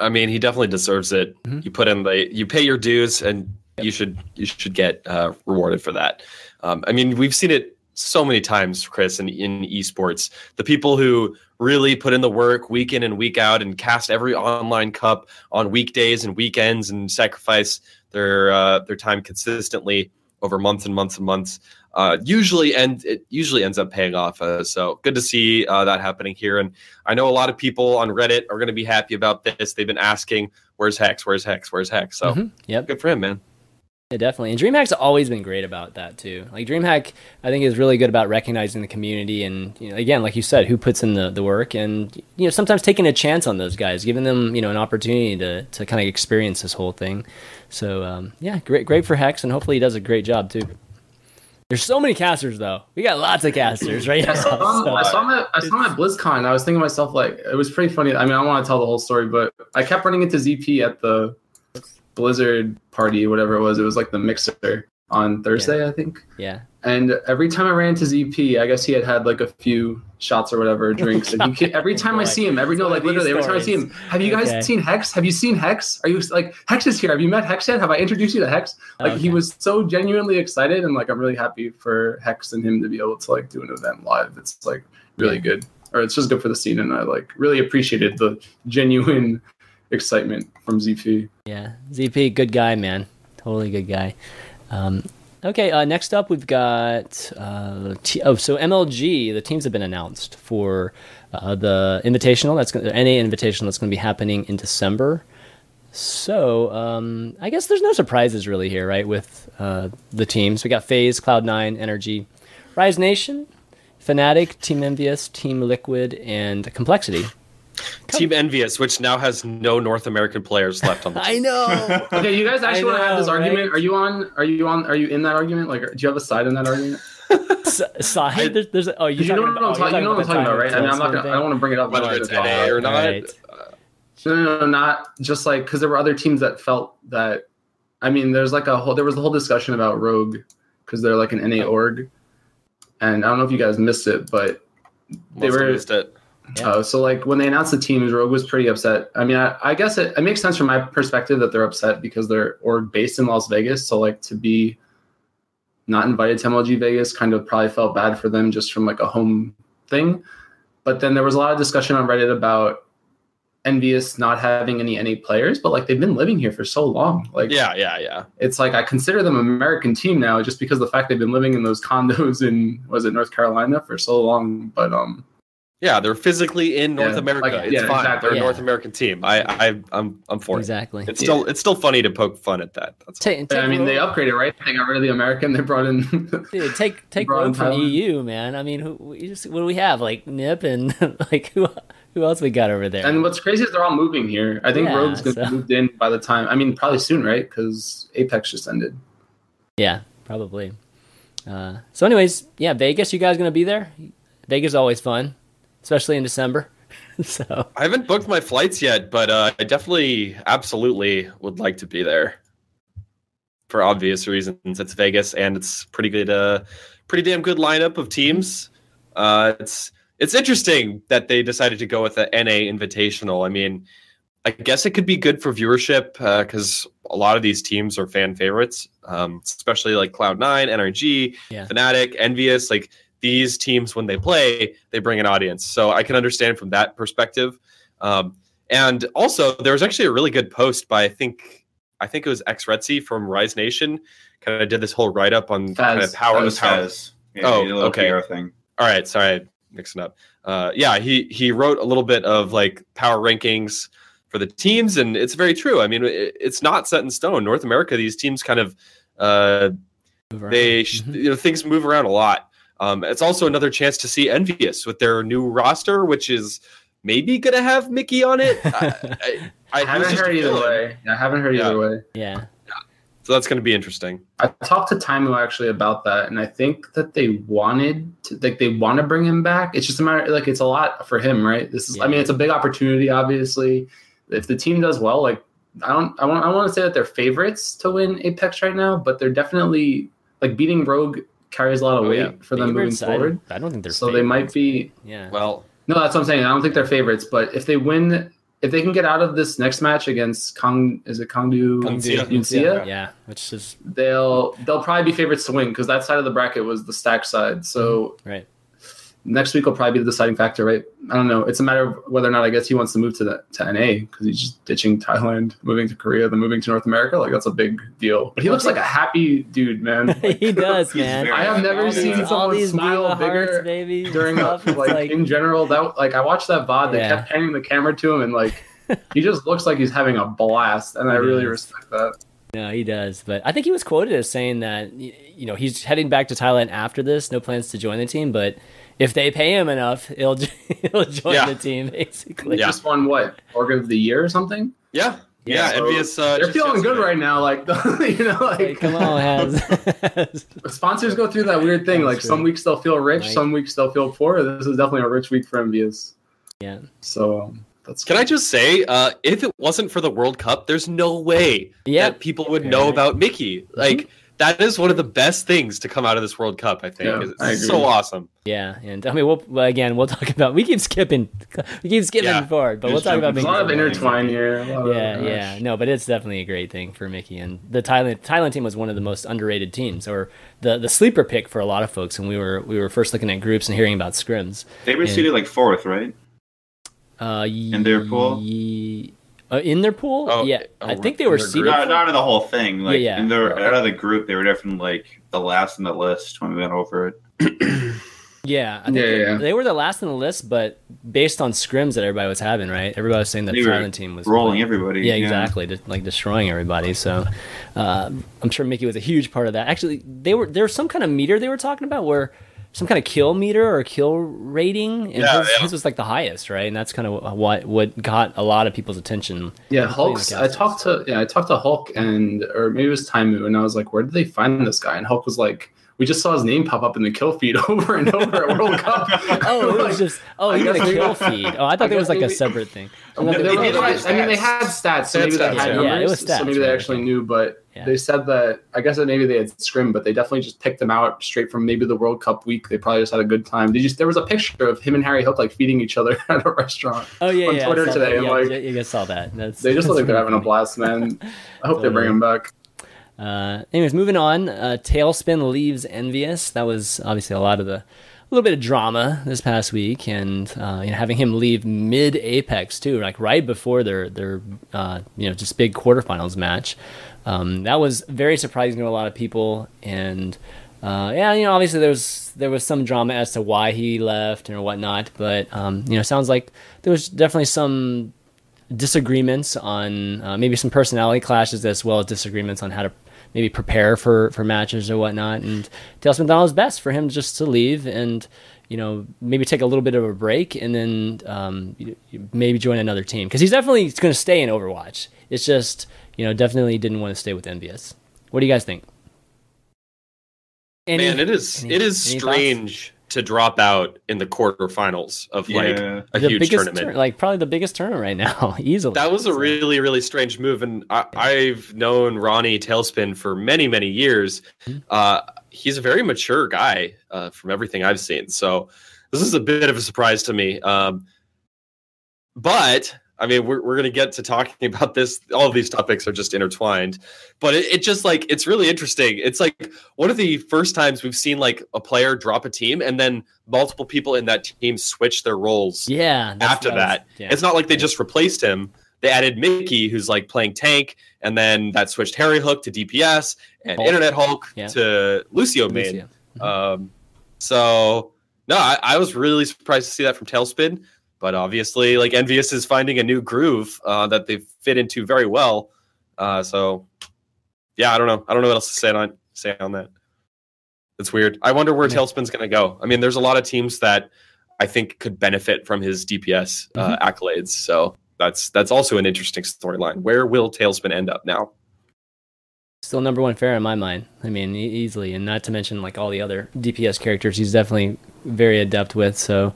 I mean, he definitely deserves it. Mhm. You put in the, you pay your dues, and you should you should get uh, rewarded for that. Um, I mean, we've seen it so many times, Chris, in, in esports. The people who really put in the work week in and week out and cast every online cup on weekdays and weekends and sacrifice their uh, their time consistently over months and months and months. Uh, usually, and it usually ends up paying off. Uh, so good to see uh, that happening here. And I know a lot of people on Reddit are going to be happy about this. They've been asking, "Where's Hex? Where's Hex? Where's Hex?" So Mhm. Yep. good for him, man. Yeah, definitely. And DreamHack's always been great about that too. Like DreamHack, I think is really good about recognizing the community and you know, again, like you said, who puts in the, the work and you know sometimes taking a chance on those guys, giving them you know an opportunity to to kind of experience this whole thing. So um, yeah, great great for Hex, and hopefully he does a great job too. There's so many casters though. We got lots of casters right now. I saw so- I saw him at, I saw him at BlizzCon. I was thinking to myself like it was pretty funny. I mean, I don't want to tell the whole story, but I kept running into ZP at the Blizzard party, whatever it was. It was like the mixer on Thursday, I think. Yeah. And every time I ran to ZP, I guess he had had like a few shots or whatever, *laughs* drinks. And he, *laughs* every time I see him, every no, like literally every time I see him, have you guys Okay. seen Hex? Have you seen Hex? Are you like Hex is here? Have you met Hex yet? Have I introduced you to Hex? Like he was so genuinely excited, and like I'm really happy for Hex and him to be able to like do an event live. It's like really Yeah. good, or it's just good for the scene, and I like really appreciated the genuine excitement from ZP. Yeah, ZP, good guy, man. Totally good guy. Um, okay, uh, next up we've got uh, T- oh, so MLG. The teams have been announced for uh, the Invitational. That's gonna, the NA Invitational. That's going to be happening in December. So um, I guess there's no surprises really here, right? With uh, the teams, we got FaZe, Cloud Nine, NRG, Rise Nation, Fnatic, Team Envious, Team Liquid, and Complexity. Team Envious, which now has no North American players left on the *laughs* team. I know. Okay, you guys actually want to have this know, argument? right? Are you on? Are you on? Are you in that argument? Like, do you have a side in that argument? *laughs* S- side. There's, there's oh, you You know what I'm talking. You know what I'm talking about, right? I mean, I'm not gonna. I don't want to bring it up. Whether it's it's- NA or not. Right. No, no, no, not just like because there were other teams that felt that. I mean, there's like a whole. There was a whole discussion about Rogue because they're like an NA org, and I don't know if you guys missed it, but they Must have were- missed it. Yeah. Uh, so like when they announced the teams, Rogue was pretty upset. I mean, I, I guess it, it makes sense from my perspective that they're upset because they're org based in Las Vegas. So like to be not invited to MLG Vegas kind of probably felt bad for them just from like a home thing. But then there was a lot of discussion on Reddit about Envious not having any NA players, but like they've been living here for so long. Like Yeah, yeah, yeah. it's like I consider them American team now just because of the fact they've been living in those *laughs* condos in was it North Carolina for so long. But um Yeah, they're physically in North Yeah, America. like, it's yeah, fine. exactly. They're a North American team. I, I, I'm, I'm for Exactly. it. It's still, it's still funny to poke fun at that. That's Ta- take I mean, they upgraded, right? They got rid of the American. They brought in. *laughs* dude, take take Brought in Rogue from Thailand. EU, man. I mean, who we just, what do we have? Like Nip and *laughs* like who who else we got over there? and what's crazy is they're all moving here. I think Yeah, Rogue's gonna so- be moved in by the time. I mean, probably soon, right? Because Apex just ended. yeah, probably. Uh, so, anyways, yeah, Vegas. You guys gonna be there? Vegas is always fun, especially in December. *laughs* so I haven't booked my flights yet, but uh, I definitely, absolutely would like to be there for obvious reasons. It's Vegas, and it's pretty good, uh, pretty damn good lineup of teams. Uh, it's it's interesting that they decided to go with the NA Invitational. I mean, I guess it could be good for viewership because a lot of these teams are fan favorites, um, especially like Cloud Nine, NRG, Yeah. Fnatic, Envious. Like these teams, when they play, they bring an audience. So I can understand from that perspective. Um, and also, there was actually a really good post by I think I think it was X Retzi from Rise Nation. Kind of did this whole write up on kind of Faz. power. That was power. Faz. Yeah, Oh, he did a little okay. PR thing. All right, sorry, I mixed it up. Uh, yeah, he he wrote a little bit of like power rankings for the teams, and it's very true. I mean, it, it's not set in stone. North America, these teams kind of uh, they sh- Mhm. you know things move around a lot. Um, it's also another chance to see Envious with their new roster, which is maybe gonna have Mickie on it. I, I, *laughs* I, I it was haven't heard either feeling. way. I haven't heard Yeah. either way. yeah, so that's gonna be interesting. I talked to Taimu actually about that, and I think that they wanted to, like, they want to bring him back. It's just a matter, like, it's a lot for him, right? This is, I mean, it's a big opportunity, obviously. If the team does well, like, I don't, I want, I want to say that they're favorites to win Apex right now, but they're definitely like beating Rogue carries a lot of Oh, weight yeah. for them moving Favorites, I- forward. I, don't think they're So they might be. Yeah, Well, No, that's what I'm saying. I don't think they're favorites, but if they win, if they can get out of this next match against Kong, is it KongDoo? Kongzia. Yeah, which is they'll they'll probably be favorites to win because that side of the bracket was the stack side. So right. Next week will probably be the deciding factor, right? I don't know. It's a matter of whether or not I guess he wants to move to the to NA because he's just ditching Thailand, moving to Korea, then moving to North America. Like that's a big deal. But he looks like a happy dude, man. *laughs* he does, man. I have never all seen these, all someone smile bigger hearts, baby. during stuff. *laughs* like, like in general that like I watched that VOD. They Yeah. kept panning the camera to him and like *laughs* he just looks like he's having a blast, and I really does. respect that. No, he does. But I think he was quoted as saying that you know he's heading back to Thailand after this. No plans to join the team, but if they pay him enough, he'll *laughs* he'll join Yeah. the team. *laughs* Basically, He Yeah. just won what Org of the Year or something. yeah, yeah. so envious. Uh, They're feeling good right now. Like *laughs* you know, like Hey, come on, has sponsors go through that weird thing. That's Like true. some weeks they'll feel rich, Right. some weeks they'll feel poor. This is definitely a rich week for MVS. yeah. So um, That's Can I just say, uh, if it wasn't for the World Cup, there's no way Yeah. that people would know about Mickie. Like that is one of the best things to come out of this World Cup. I think Yeah, it's I so awesome. Yeah, and I mean, we'll well, again, we'll talk about. We keep skipping, *laughs* we keep skipping Yeah. forward, but we'll talk about jumping There's a lot of Mickie. intertwine here. a lot of- Yeah, yeah, no, but it's definitely a great thing for Mickie. And the Thailand Thailand team was one of the most underrated teams, or the the sleeper pick for a lot of folks. And we were we were first looking at groups and hearing about scrims. They were And- seated like fourth, right? Uh, In their pool? ye- uh, in their pool, Oh, yeah, oh, I think they were their seated. group? Not, not in the whole thing. Like Yeah, yeah. in their out of the group, they were definitely like the last in the list when we went over it. *clears throat* Yeah, I think Yeah, they, yeah. they were the last in the list, but based on scrims that everybody was having, right? Everybody was saying that They Thailand team was Rolling everybody. Yeah, exactly. Just like destroying everybody. So uh, I'm sure Mickie was a huge part of that. Actually, they were there was some kind of meter they were talking about where some kind of kill meter or kill rating, and Yeah, his, yeah. his was like the highest, right? And that's kind of what what got a lot of people's attention. Yeah, including Hulk's. I talked to yeah, I talked to Hulk and or maybe it was Taimu, and I was like, where did they find this guy? And Hulk was like, we just saw his name pop up in the kill feed *laughs* over and over at World Cup. *laughs* Oh, it was just oh, I he got a kill feed. Oh, I thought I there was like a separate thing. I mean, They- they they were- did I mean, they had stats, so maybe they had yeah. numbers. Yeah, it was stats, so maybe they yeah. actually knew, but Yeah. they said that I guess that maybe they had scrim, but they definitely just picked them out straight from maybe the World Cup week. They probably just had a good time. They just there was a picture of him and HarryHook like feeding each other *laughs* at a restaurant. Oh yeah, on yeah. Twitter today, That. Yeah, like- you guys saw that. That's They just look like they're having a blast, man. *laughs* I hope they bring him back. Uh, anyways, moving on. Uh, Tailspin leaves Envious. That was obviously a lot of the, a little bit of drama this past week, and uh, you know having him leave mid Apex too, like right before their their uh, you know just big quarterfinals match. Um, that was very surprising to a lot of people, and uh, yeah, you know obviously there was there was some drama as to why he left and whatnot, but um, you know sounds like there was definitely some disagreements on uh, maybe some personality clashes as well as disagreements on how to maybe prepare for for matches or whatnot. And it was best for him just to leave and you know maybe take a little bit of a break and then um, maybe join another team because he's definitely going to stay in Overwatch. It's just you know definitely didn't want to stay with Envious. What do you guys think? Any- Man, it is any- it is any thoughts? strange to drop out in the quarterfinals of like a the huge tournament. tour- like probably the biggest tournament right now, *laughs* easily. That was a really, really strange move, and I, I've known Ronnie Tailspin for many, many years. Mm-hmm. Uh, he's a very mature guy uh, from everything I've seen, so this is a bit of a surprise to me. Um, but I mean, we're we're gonna get to talking *laughs* about this. All of these topics are just intertwined, but it, it just like it's really interesting. It's like one of the first times we've seen like a player drop a team, and then multiple people in that team switch their roles Yeah. after was- that. yeah. It's not like they just replaced him. They added Mickie, who's like playing tank, and then that switched HarryHook to DPS and Hulk. Internet Hulk Yeah. to Lucio main. Lucio. Um, so no, I, I was really surprised to see that from Tailspin. But obviously, like Envious is finding a new groove uh, that they fit into very well. Uh, so yeah, I don't know. I don't know what else to say on say on that. It's weird. I wonder where Yeah. Tailspin's going to go. I mean, there's a lot of teams that I think could benefit from his DPS uh, Mm-hmm. accolades. So that's that's also an interesting storyline. Where will Tailspin end up now? Still number one fair in my mind. I mean, e- easily, and not to mention like all the other DPS characters he's definitely very adept with. So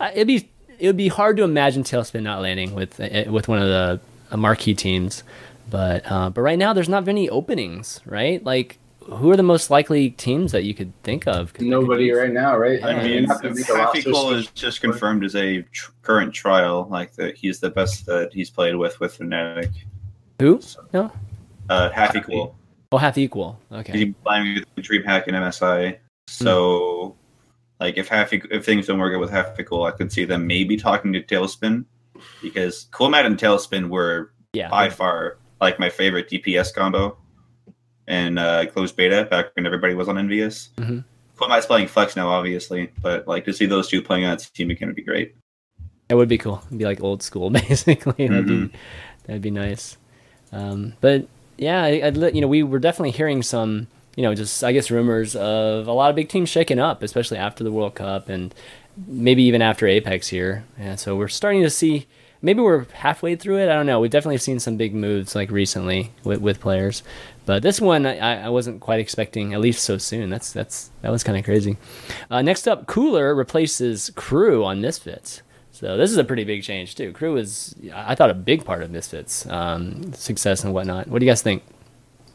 uh, it'd be it would be hard to imagine Tailspin not landing with uh, with one of the uh, marquee teams. But uh, but right now there's not many openings, right? Like who are the most likely teams that you could think of? Nobody right now, right? Yeah, I mean, gonna have to make a roster Happy switch. is just confirmed as a tr- current trial. Like that, he's the best that he's played with with Fnatic. Who? No. Uh, Happy Cool. Oh, half equal. Okay. He's playing with DreamHack and MSI. So, like, if Happy, if things don't work out with Happy Cool, I could see them maybe talking to Tailspin because Coolmatt and Tailspin were Yeah. by far like my favorite DPS combo in uh, closed beta back when everybody was on Envious. Mhm. Coolmatt's playing Flex now, obviously, but like to see those two playing on team again would be great. It would be cool. It'd be like old school, *laughs* basically. That'd Mhm. be that'd be nice. Um, but yeah, I, you know we were definitely hearing some, you know, just I guess rumors of a lot of big teams shaking up, especially after the World Cup and maybe even after Apex here. And so we're starting to see. Maybe we're halfway through it. I don't know. We've definitely seen some big moves like recently with, with players, but this one I, I wasn't quite expecting at least so soon. That's that's that was kind of crazy. Uh, next up, Cooler replaces Crew on Misfits. So this is a pretty big change too. Crew is, I thought, a big part of Misfits um, success and whatnot. What do you guys think?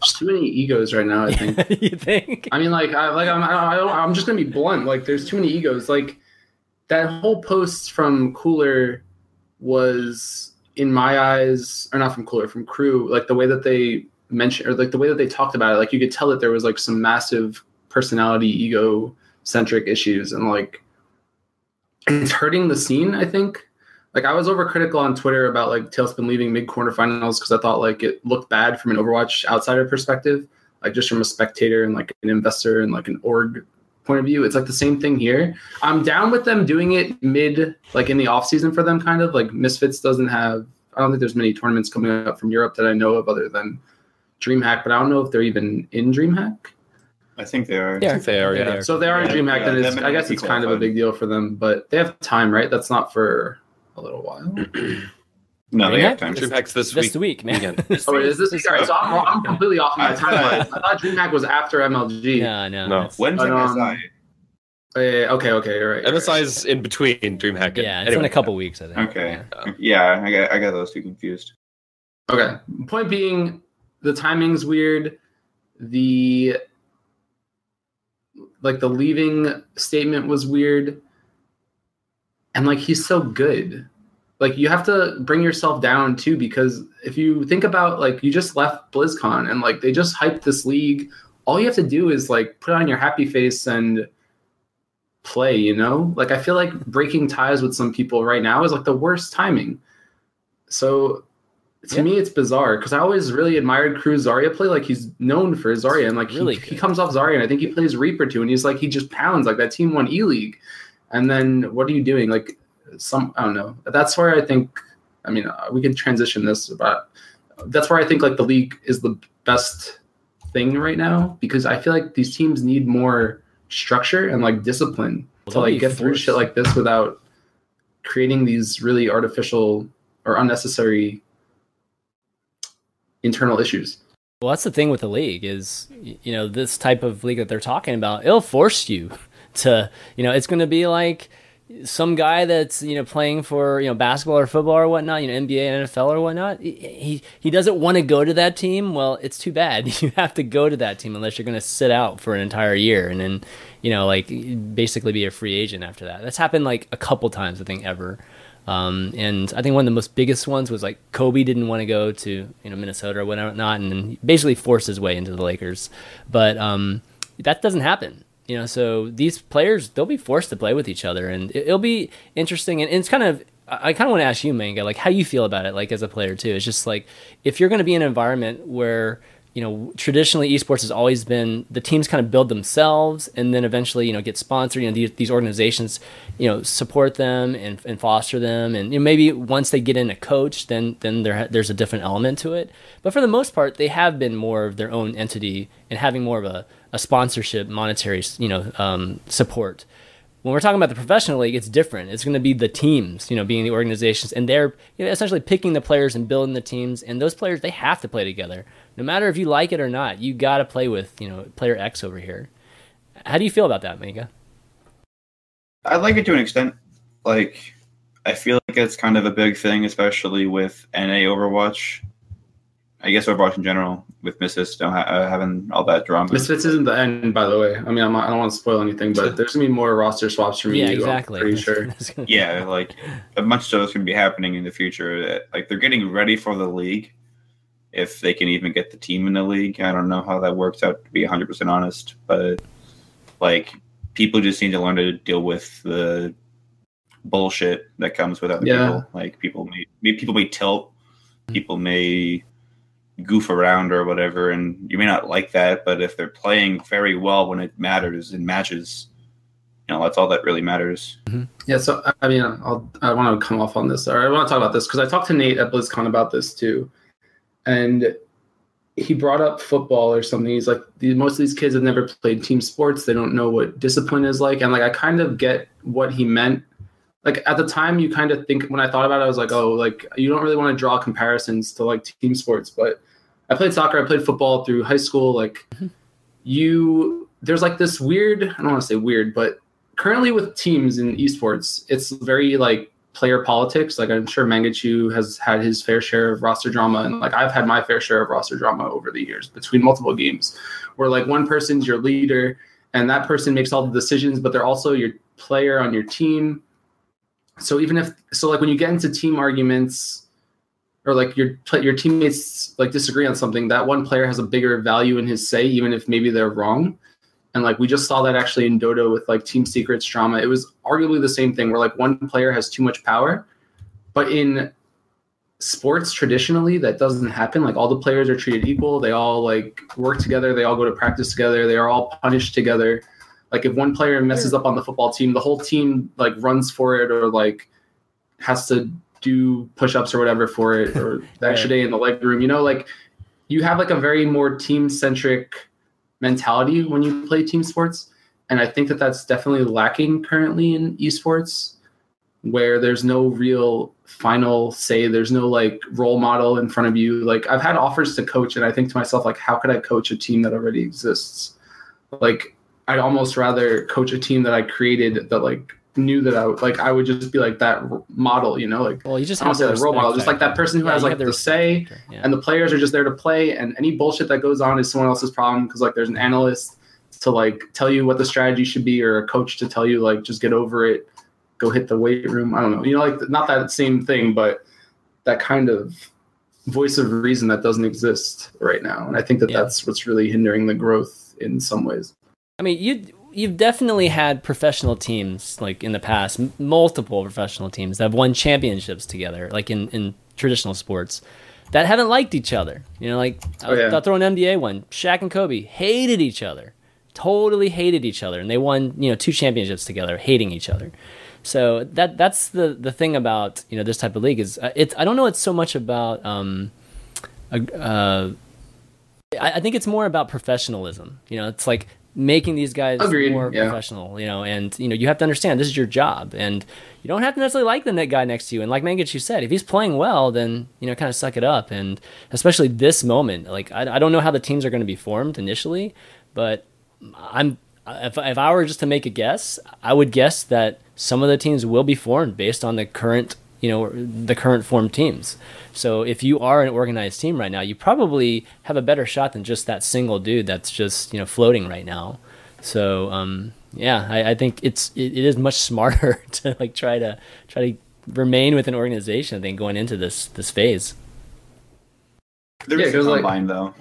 There's too many egos right now. I think. *laughs* you think? I mean, like, I like, I'm, I don't, I'm just gonna be blunt. Like, there's too many egos. Like, that whole post from Cooler was, in my eyes, or not from Cooler, from Crew. Like the way that they mentioned, or like the way that they talked about it. Like, you could tell that there was like some massive personality, ego centric issues, and like, it's hurting the scene. I think like I was overcritical on Twitter about like Tailspin leaving mid quarterfinals because I thought like it looked bad from an Overwatch outsider perspective, like just from a spectator and like an investor and like an org point of view. It's like the same thing here. I'm down with them doing it mid like in the off season for them, kind of like Misfits doesn't have. I don't think there's many tournaments coming up from Europe that I know of other than DreamHack, but I don't know if they're even in DreamHack. I think they are. Yeah, they are, yeah. So they are in DreamHack, yeah, then it's, I guess Nike it's kind of a big deal for them, but they have time, right? That's not for a little while. *clears throat* No, they Yeah. have time. DreamHack's this This week. week, man. weekend. *laughs* Oh, is this? Sorry, so I'm, I'm completely off my timeline. I thought DreamHack was after MLG. *laughs* No, no. No. that's- When's But, um, MSI? Uh, yeah, okay, okay, you're right. you're right. MSI's in between DreamHack. and- Yeah, it's in anyway. a couple weeks, I think. Okay. Yeah. Yeah, I got I got those two confused. Okay. Point being, the timing's weird. The like the leaving statement was weird, and like he's so good. Like you have to bring yourself down too, because if you think about like you just left BlizzCon and like they just hyped this league, all you have to do is like put on your happy face and play. You know, like I feel like breaking ties with some people right now is like the worst timing. So to Yeah. me it's bizarre because I always really admired Cruz Zarya play. Like he's known for his Zarya, and like Really he, he comes off Zarya, and I think he plays Reaper too, and he's like he just pounds like that team won E League, and then what are you doing? Like some I don't know. That's where I think. I mean, uh, we can transition this, but that's where I think like the league is the best thing right now because I feel like these teams need more structure and like discipline Well, to like get through shit like this without creating these really artificial or unnecessary internal issues. Well, that's the thing with the league is, you know, this type of league that they're talking about, it'll force you to, you know, it's going to be like some guy that's, you know, playing for, you know, basketball or football or whatnot, you know, NBA NFL or whatnot. He, he, doesn't want to go to that team. Well, it's too bad. *laughs* You have to go to that team unless you're going to sit out for an entire year and then, you know, like basically be a free agent after that. That's happened like a couple times, I think, ever. Um, and I think one of the most biggest ones was like Kobe didn't want to go to you know Minnesota or whatnot, and then basically forced his way into the Lakers. But um, that doesn't happen, you know. So these players they'll be forced to play with each other, and it, will be interesting. And, it's kind of I, kind of want to ask you, Manga, like how you feel about it, like as a player too. It's just like if you're going to be in an environment where you know, traditionally esports has always been the teams kind of build themselves and then eventually, you know, get sponsored. You know, these, these organizations, you know, support them and, and foster them. And you know, maybe once they get in a coach, then then there there's a different element to it. But for the most part, they have been more of their own entity and having more of a, a sponsorship, monetary, you know, um, support when we're talking about the professional league, it's different. It's going to be the teams, you know, being the organizations, and they're you know, essentially picking the players and building the teams. And those players, they have to play together, no matter if you like it or not. You got to play with, you know, player X over here. How do you feel about that, Mega? I like it to an extent. Like, I feel like it's kind of a big thing, especially with NA Overwatch. I guess Overwatch in general, with Missus don't ha- uh, having all that drama. Misfits isn't the end, by the way. I mean, I'm not, I don't want to spoil anything, but *laughs* there's gonna be more roster swaps from yeah, you. exactly. I'm pretty sure. yeah, *laughs* like a bunch of stuff's gonna be happening in the future. Like they're getting ready for the league, if they can even get the team in the league. I don't know how that works out to be 100 percent honest, but like people just need to learn to deal with the bullshit that comes with other Yeah. people. Like people may, may people may tilt, people may goof around or whatever, and you may not like that. But if they're playing very well when it matters in matches, you know that's all that really matters. Mm-hmm. Yeah, so I mean, I'll, I want to come off on this, or I want to talk about this because I talked to Nate at BlizzCon about this too, and he brought up football or something. He's like, "These- most of these kids have never played team sports; they don't know what discipline is like, and like I kind of get what he meant. Like at the time, you kind of think when I thought about it, I was like, oh, like you don't really want to draw comparisons to like team sports, but I played soccer, I played football through high school. Like mm-hmm. you, there's like this weird, I don't want to say weird, but currently with teams in esports, it's very like player politics. Like I'm sure Mangachu has had his fair share of roster drama, and like I've had my fair share of roster drama over the years between multiple games, where like one person's your leader and that person makes all the decisions, but they're also your player on your team. So even if so, like when you get into team arguments or like your your teammates like disagree on something, that one player has a bigger value in his say, even if maybe they're wrong. And like we just saw that actually in Dota with like Team Secrets drama. It was arguably the same thing where like one player has too much power, but in sports traditionally that doesn't happen. Like all the players are treated equal. They all like work together. They all go to practice together. They are all punished together. Like if one player messes up on the football team, the whole team like runs for it or like has to do push-ups or whatever for it or *laughs* the extra day in the leg room. You know, like you have like a very more team-centric mentality when you play team sports. And I think that that's definitely lacking currently in esports, where there's no real final say. There's no like role model in front of you. Like I've had offers to coach, and I think to myself, like, how could I coach a team that already exists? Like I'd almost rather coach a team that I created that like knew that I would like I would just be like that model, you know, like well, you just I don't say like role model, just like that person who yeah, has like the, the say, yeah. and the players are just there to play, and any bullshit that goes on is someone else's problem because like there's an analyst to like tell you what the strategy should be, or a coach to tell you like just get over it, go hit the weight room. I don't know, you know, like not that same thing, but that kind of voice of reason that doesn't exist right now, and I think that yeah. that's what's really hindering the growth in some ways. I mean, you you've definitely had professional teams like in the past, m- multiple professional teams that have won championships together, like in in traditional sports, that haven't liked each other. You know, like oh, yeah. I'll throw an NBA one. Shaq and Kobe hated each other, totally hated each other, and they won you know two championships together, hating each other. So that that's the the thing about you know this type of league is uh, it's I don't know it's so much about um, uh, I, I think it's more about professionalism. You know, it's like making these guys Agreed. more yeah. professional, you know, and you know, you have to understand this is your job and you don't have to necessarily like the guy next to you. And like you said, if he's playing well, then, you know, kind of suck it up. And especially this moment, like, I, I don't know how the teams are going to be formed initially, but I'm, if, if I were just to make a guess, I would guess that some of the teams will be formed based on the current you know the current form teams. So if you are an organized team right now, you probably have a better shot than just that single dude that's just you know floating right now. So um, yeah, I, I, think it's it, it is much *laughs* smarter to like try to try to remain with an organization. I think going into this this phase. There is yeah, a combine like, though.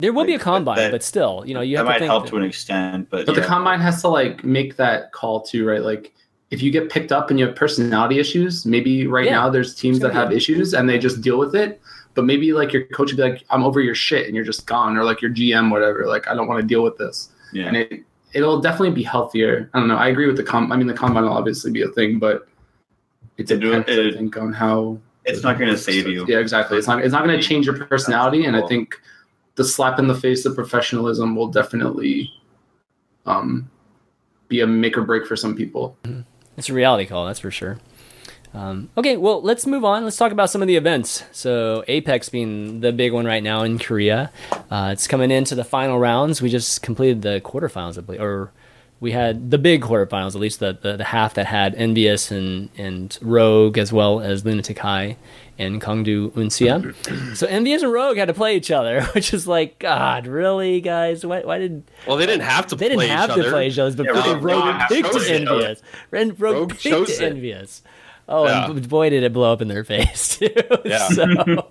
There will like, be a combine, that, but still, you know, you have that might help that, to an extent. But but yeah. the combine has to like make that call too, right? Like if you get picked up and you have personality issues, maybe right yeah. now there's teams that have issues and they just deal with it. But maybe like your coach would be like, "I'm over your shit," and you're just gone, or like your GM, whatever. Like, I don't want to deal with this. Yeah. And it it'll definitely be healthier. I don't know. I agree with the com. I mean, the combine will obviously be a thing, but it depends. It, I think on how it's not going to save you. Yeah, exactly. It's not. It's not going to change your personality, and I think the slap in the face of professionalism will definitely um, be a make or break for some people. Mm-hmm. It's a reality call, that's for sure. Um, okay, well, let's move on. Let's talk about some of the events. So, Apex being the big one right now in Korea. Uh, it's coming into the final rounds. We just completed the quarterfinals, I believe, or we had the big quarterfinals, at least the, the, the half that had EnVyUs and, and Rogue as well as Lunatic Hai and KongDoo Uncia. so EnVyUs and Rogue had to play each other, *laughs* which is like, God, really, guys? Why, why did? Well, they didn't have to. They didn't have to play each other, but yeah, Rogue, Rogue picked EnVyUs. Rogue, Rogue picked EnVyUs. Oh, yeah. and boy, did it blow up in their *laughs* face too. Yeah. *laughs* so,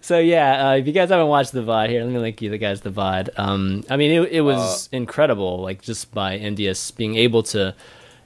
so yeah, uh, if you guys haven't watched the VOD here, let me link you the guys the VOD. Um, I mean, it, it was uh, incredible, like just by EnVyUs being able to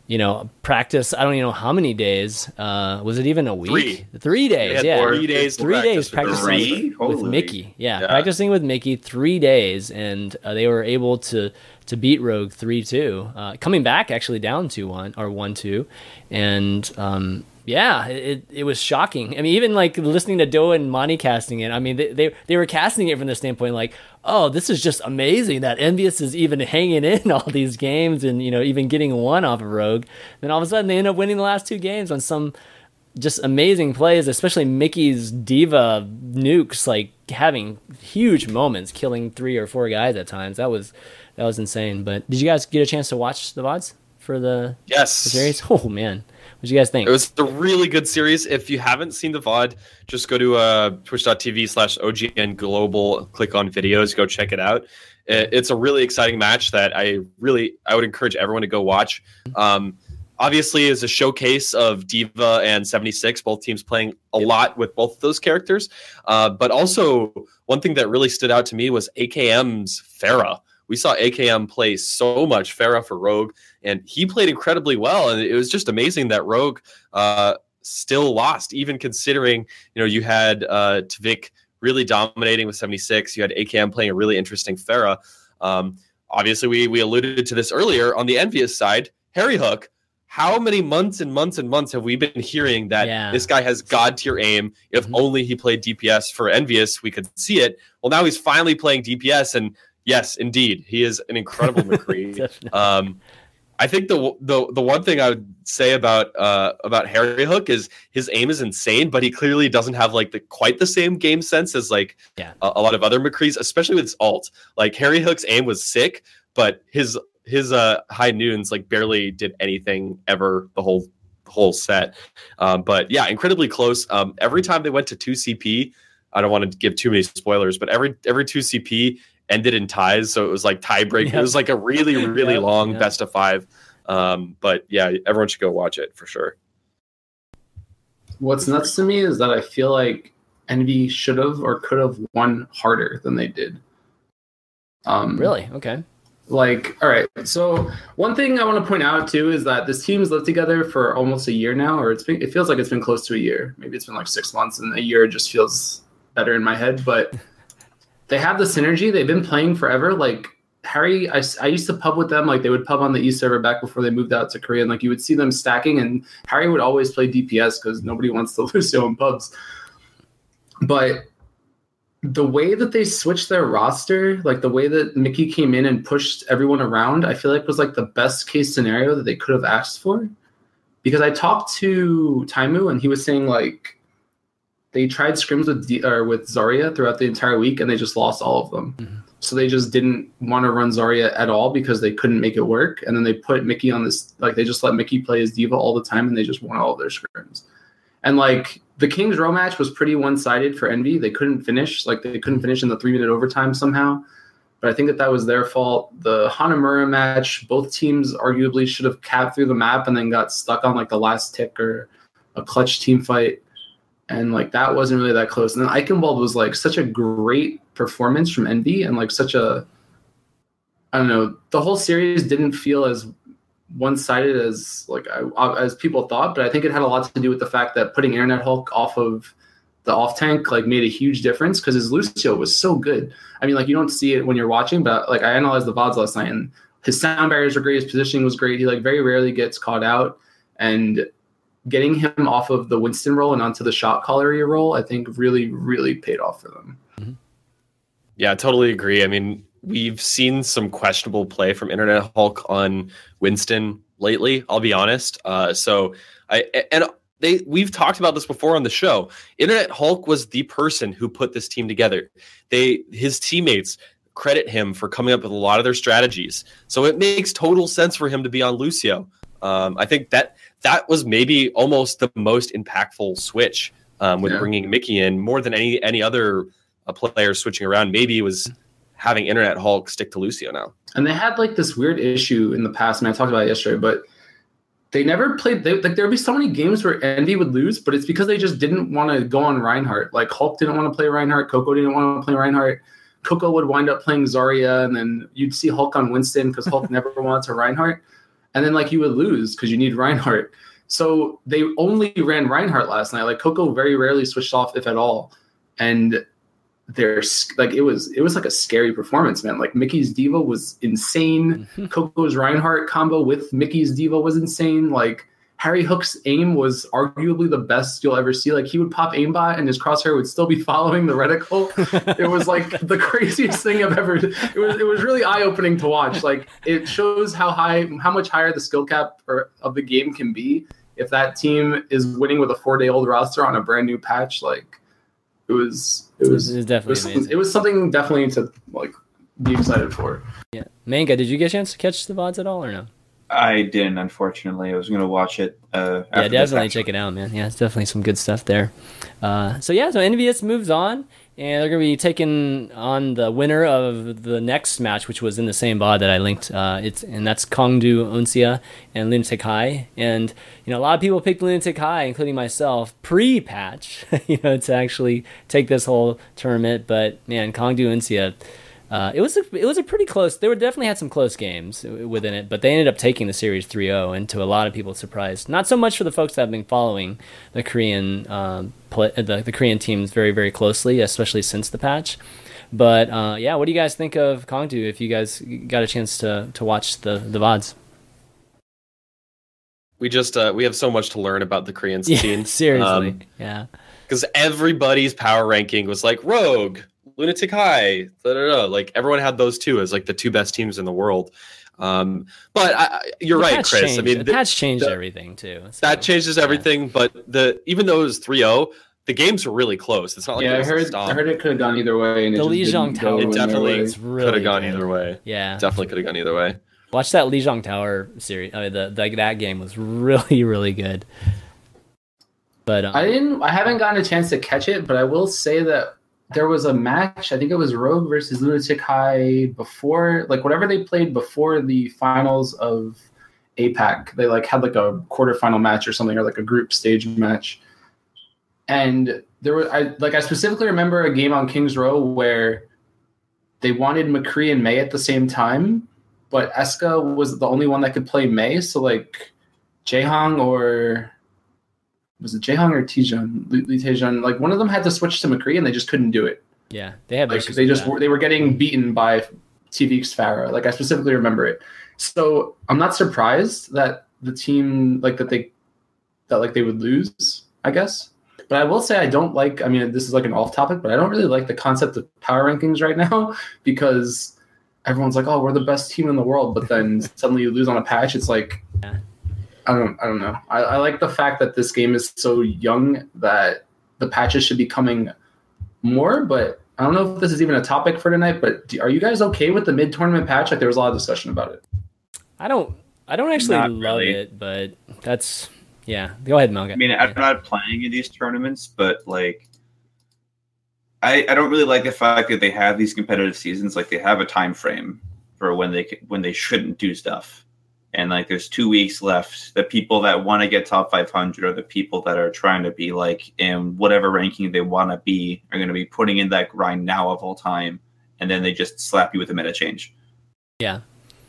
you know, practice. I don't even know how many days. Uh, was it even a week? Three, three days. Yeah, three days. Three days practicing with, with Mickie. Yeah, yeah, practicing with Mickie three days, and uh, they were able to to beat Rogue three two, uh, coming back actually down two one or one two, and um, yeah, it, it was shocking. I mean, even like listening to Doa and Monte casting it. I mean, they, they they were casting it from the standpoint like, oh, this is just amazing that EnVyUs is even *laughs* hanging in all these games and you know even getting one off of Rogue. Then all of a sudden they end up winning the last two games on some just amazing plays, especially Mickie's D.Va nukes like having huge moments, killing three or four guys at times. That was that was insane. But did you guys get a chance to watch the vods for the, yes the series? Oh man What do you guys think? It was a really good series. If you haven't seen the VOD, just go to uh, twitch.tv slash OGN Global, click on videos, go check it out. It's a really exciting match that I really I would encourage everyone to go watch. Um, obviously, is a showcase of D.Va and 76, both teams playing a lot with both of those characters. Uh, but also, one thing that really stood out to me was AKM's Pharah we saw AKM play so much Pharah for Rogue, and he played incredibly well. And it was just amazing that Rogue uh, still lost, even considering you know you had uh, Tvik really dominating with 76. You had AKM playing a really interesting Pharah. Um, obviously, we we alluded to this earlier on the EnVyUs side. HarryHook. How many months and months and months have we been hearing that yeah. this guy has god tier aim? If mm-hmm. only he played DPS for EnVyUs, we could see it. Well, now he's finally playing DPS, and Yes, indeed, he is an incredible *laughs* McCree. um, I think the the the one thing I would say about uh, about HarryHook is his aim is insane, but he clearly doesn't have like the quite the same game sense as like yeah. a, a lot of other McCrees, especially with his alt. Like HarryHook's aim was sick, but his his uh, high noons like barely did anything ever the whole whole set. Um, but yeah, incredibly close. Um, every time they went to two CP, I don't want to give too many spoilers, but every every two CP ended in ties, so it was like tiebreak. Yep. It was like a really *laughs* really yep, long yep. best of five. Um, but yeah, everyone should go watch it for sure. What's nuts to me is that I feel like Envy should have or could have won harder than they did. Um, really? Okay. Like, all right. So one thing I want to point out too is that this team's lived together for almost a year now, or it's been. It feels like it's been close to a year. Maybe it's been like six months, and a year just feels better in my head. But *laughs* they have the synergy. They've been playing forever. Like Harry, I, I used to pub with them. Like they would pub on the East server back before they moved out to Korea. And like you would see them stacking, and Harry would always play DPS because nobody wants to *laughs* Lucio in pubs. But the way that they switched their roster, like the way that Mickie came in and pushed everyone around, I feel like was like the best case scenario that they could have asked for. Because I talked to Taimou and he was saying like they tried scrims with D- or with Zarya throughout the entire week, and they just lost all of them. Mm-hmm. So they just didn't want to run Zarya at all because they couldn't make it work. And then they put Mickie on this, like they just let Mickie play as D.Va all the time, and they just won all of their scrims. And like the Kings Row match was pretty one sided for Envy. They couldn't finish, like they couldn't finish in the three minute overtime somehow. But I think that that was their fault. The Hanamura match, both teams arguably should have capped through the map and then got stuck on like the last tick or a clutch team fight and like that wasn't really that close. And then Eichenwald was like such a great performance from Envy, and like such a I don't know, the whole series didn't feel as one-sided as like I, uh, as people thought, but I think it had a lot to do with the fact that putting Internet Hulk off of the off tank like made a huge difference because his Lucio was so good. I mean, like you don't see it when you're watching, but like I analyzed the VODs last night and his sound barriers were great, his positioning was great. He like very rarely gets caught out. And getting him off of the Winston role and onto the shot callery role, I think really, really paid off for them. Mm-hmm. Yeah, I totally agree. I mean, we've seen some questionable play from Internet Hulk on Winston lately. I'll be honest. Uh, so I and they we've talked about this before on the show. Internet Hulk was the person who put this team together. They his teammates credit him for coming up with a lot of their strategies. So it makes total sense for him to be on Lucio. Um, I think that that was maybe almost the most impactful switch um, with yeah. bringing Mickie in more than any any other uh, player switching around. Maybe it was having Internet Hulk stick to Lucio now. And they had like this weird issue in the past, and I talked about it yesterday, but they never played. They, like there'd be so many games where Envy would lose, but it's because they just didn't want to go on Reinhardt. Like Hulk didn't want to play Reinhardt, Cocco didn't want to play Reinhardt. Cocco would wind up playing Zarya, and then you'd see Hulk on Winston because Hulk *laughs* never wanted to Reinhardt and then like you would lose because you need Reinhardt. So they only ran Reinhardt last night. Like Cocco very rarely switched off, if at all. And there's like it was it was like a scary performance, man. Like Mickie's D.Va was insane. Mm-hmm. Cocco's Reinhardt combo with Mickie's D.Va was insane. Like HarryHook's aim was arguably the best you'll ever see. Like he would pop aimbot and his crosshair would still be *laughs* following the reticle. it was like *laughs* the craziest thing I've ever. It was it was really eye opening to watch. Like it shows how high, how much higher the skill cap or, of the game can be if that team is winning with a four day old roster on a brand new patch. Like it was, it was, it was definitely it was, it was something definitely to like be excited for. Yeah, Manga, did you get a chance to catch the vods at all or no? I didn't, unfortunately. I was going to watch it. Uh, yeah, definitely check it out, man. Yeah, it's definitely some good stuff there. Uh, so yeah, so EnVyUs moves on, and they're going to be taking on the winner of the next match, which was in the same VOD that I linked. Uh, it's and that's KongDoo Uncia and Lunatic Hai, and you know a lot of people picked Lunatic Hai, including myself, pre-patch, *laughs* you know, to actually take this whole tournament. But man, KongDoo Uncia uh, it was a, it was a pretty close. They were definitely had some close games within it, but they ended up taking the series 3-0, and to a lot of people's surprise, not so much for the folks that have been following the Korean um, play, the, the Korean teams very very closely, especially since the patch. But uh, yeah, what do you guys think of KongDoo? If you guys got a chance to to watch the the vods. We just uh, we have so much to learn about the Korean scene. *laughs* Yeah, seriously, um, yeah. Because everybody's power ranking was like Rogue, Lunatic Hai, da, da, da. like everyone had those two as like the two best teams in the world. Um, but I, you're the right, Chris. Changed. I mean, the, the patch changed the, everything too. So, that changes everything. Yeah. But the even though it was 3-0, the games were really close. It's not like yeah, I heard. I heard it could have gone either way. And the Lijiang Tower. It definitely really could have gone good. either way. Yeah, definitely could have gone either way. Watch that Lijiang Tower series. I mean, the, the that game was really really good. But um, I didn't. I haven't gotten a chance to catch it, but I will say that there was a match. I think it was Rogue versus Lunatic Hai before, like whatever they played before the finals of Apex. They like had like a quarterfinal match or something, or like a group stage match. And there was, I like, I specifically remember a game on Kings Row where they wanted McCree and Mei at the same time, but EscA was the only one that could play Mei. So like, Jaehong or was it Jaehong or Tijan, Lee Taejan? Like one of them had to switch to McCree and they just couldn't do it. Yeah, they had like they just were, they were getting beaten by TVX Pharah. Like I specifically remember it. So I'm not surprised that the team like that they that like they would lose. I guess. But I will say I don't like. I mean, this is like an off topic, but I don't really like the concept of power rankings right *laughs* now because everyone's like, "Oh, we're the best team in the world," but then *laughs* suddenly you lose on a patch. It's like, yeah. I don't I don't know. I, I like the fact that this game is so young that the patches should be coming more, but I don't know if this is even a topic for tonight. But do, are you guys okay with the mid tournament patch? Like there was a lot of discussion about it. I don't. I don't actually not love really. it, but that's yeah. Go ahead, Manga. I mean, I'm not playing in these tournaments, but like, I I don't really like the fact that they have these competitive seasons. Like they have a time frame for when they when they shouldn't do stuff and like there's two weeks left. The people that want to get top 500 are the people that are trying to be like in whatever ranking they want to be are going to be putting in that grind now of all time and then they just slap you with a meta change. Yeah.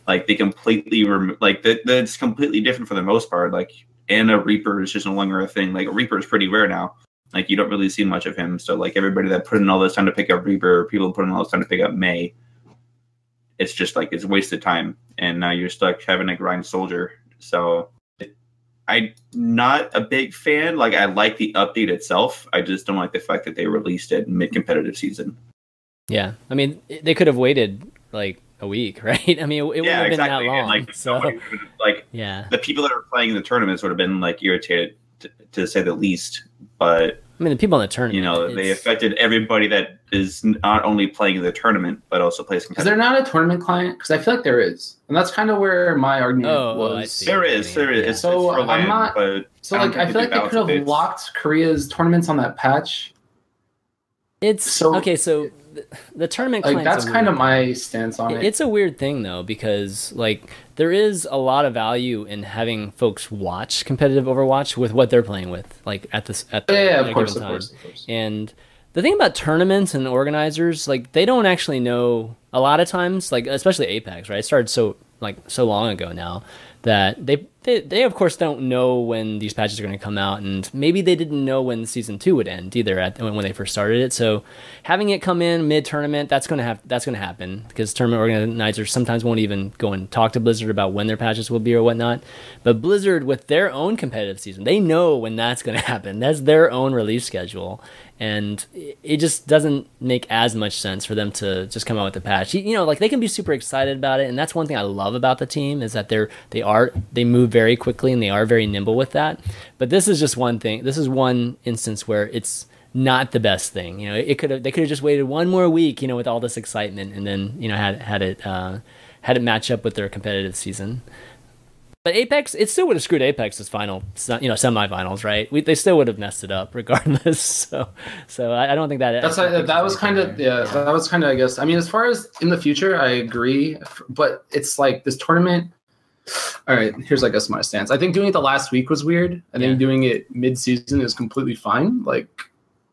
Like they completely rem- like that that's completely different for the most part. Like and a reaper is just no longer a thing. Like a reaper is pretty rare now. Like you don't really see much of him. So like everybody that put in all this time to pick up reaper people put in all this time to pick up mei it's just like it's wasted time. And now you're stuck having to grind soldier. So i'm not a big fan. Like i like the update itself. I just don't like the fact that they released it mid-competitive season. Yeah. I mean they could have waited like a week *laughs* right? I mean it, it yeah, wouldn't have exactly. been that long like, so *laughs* like yeah. the people that are playing in the tournaments would have been like irritated to, to say the least. But I mean, the people in the tournament. You know, they affected everybody that is not only playing in the tournament but also plays. Is there not a tournament client? Because I feel like there is, and that's kind of where my argument oh, was. There is, there is. So it's I'm not. so like, I feel like they could have locked Korea's tournaments on that patch. It's so okay. So the, tournament like that's kind of my stance on it. It's a weird thing though because like there is a lot of value in having folks watch competitive Overwatch with what they're playing with, like at this at the yeah, yeah of, course, of course, of course. And the thing about tournaments and organizers, like they don't actually know a lot of times, like especially Apex, right? It started so like so long ago now that they, they they of course don't know when these patches are going to come out and maybe they didn't know when season 2 would end either at, when they first started it. So having it come in mid tournament that's going to have that's going to happen because tournament organizers sometimes won't even go and talk to Blizzard about when their patches will be or whatnot. But Blizzard with their own competitive season they know when that's going *laughs* to happen. That's their own release schedule and it just doesn't make as much sense for them to just come out with a patch. You know, like they can be super excited about it, and that's one thing I love about the team is that they're they are they move very quickly and they are very nimble with that. But this is just one thing. This is one instance where it's not the best thing. You know, it could have they could have just waited one more week, you know, with all this excitement, and then you know had had it uh, had it match up with their competitive season. But Apex, it still would have screwed Apex's final, you know, semifinals, right? We, they still would have messed it up *laughs* regardless. So, so I, I don't think that That's that was kind of yeah that was kind of I guess I mean as far as in the future I agree but it's like this tournament. All right, here's I guess my stance. I think doing it the last week was weird. I think Yeah. doing it mid season is completely fine. Like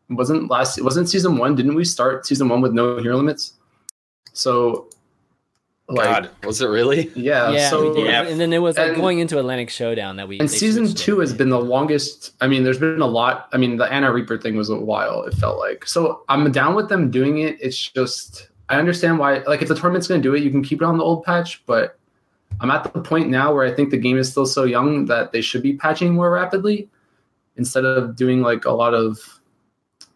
wasn't last wasn't season one? Didn't we start season one with no hero limits? So like God, was it really? yeah, yeah, so yeah. and then it was like And- going into Atlantic Showdown that we and season two has been the longest. I mean, there's been a lot. I mean, the Ana Reaper thing was a while. It felt like so. I'm down with them doing it. It's just I understand why. Like, if the tournament's going to do it, you can keep it on the old patch. But I'm at the point now where I think the game is still so young that they should be patching more rapidly instead of doing like a lot of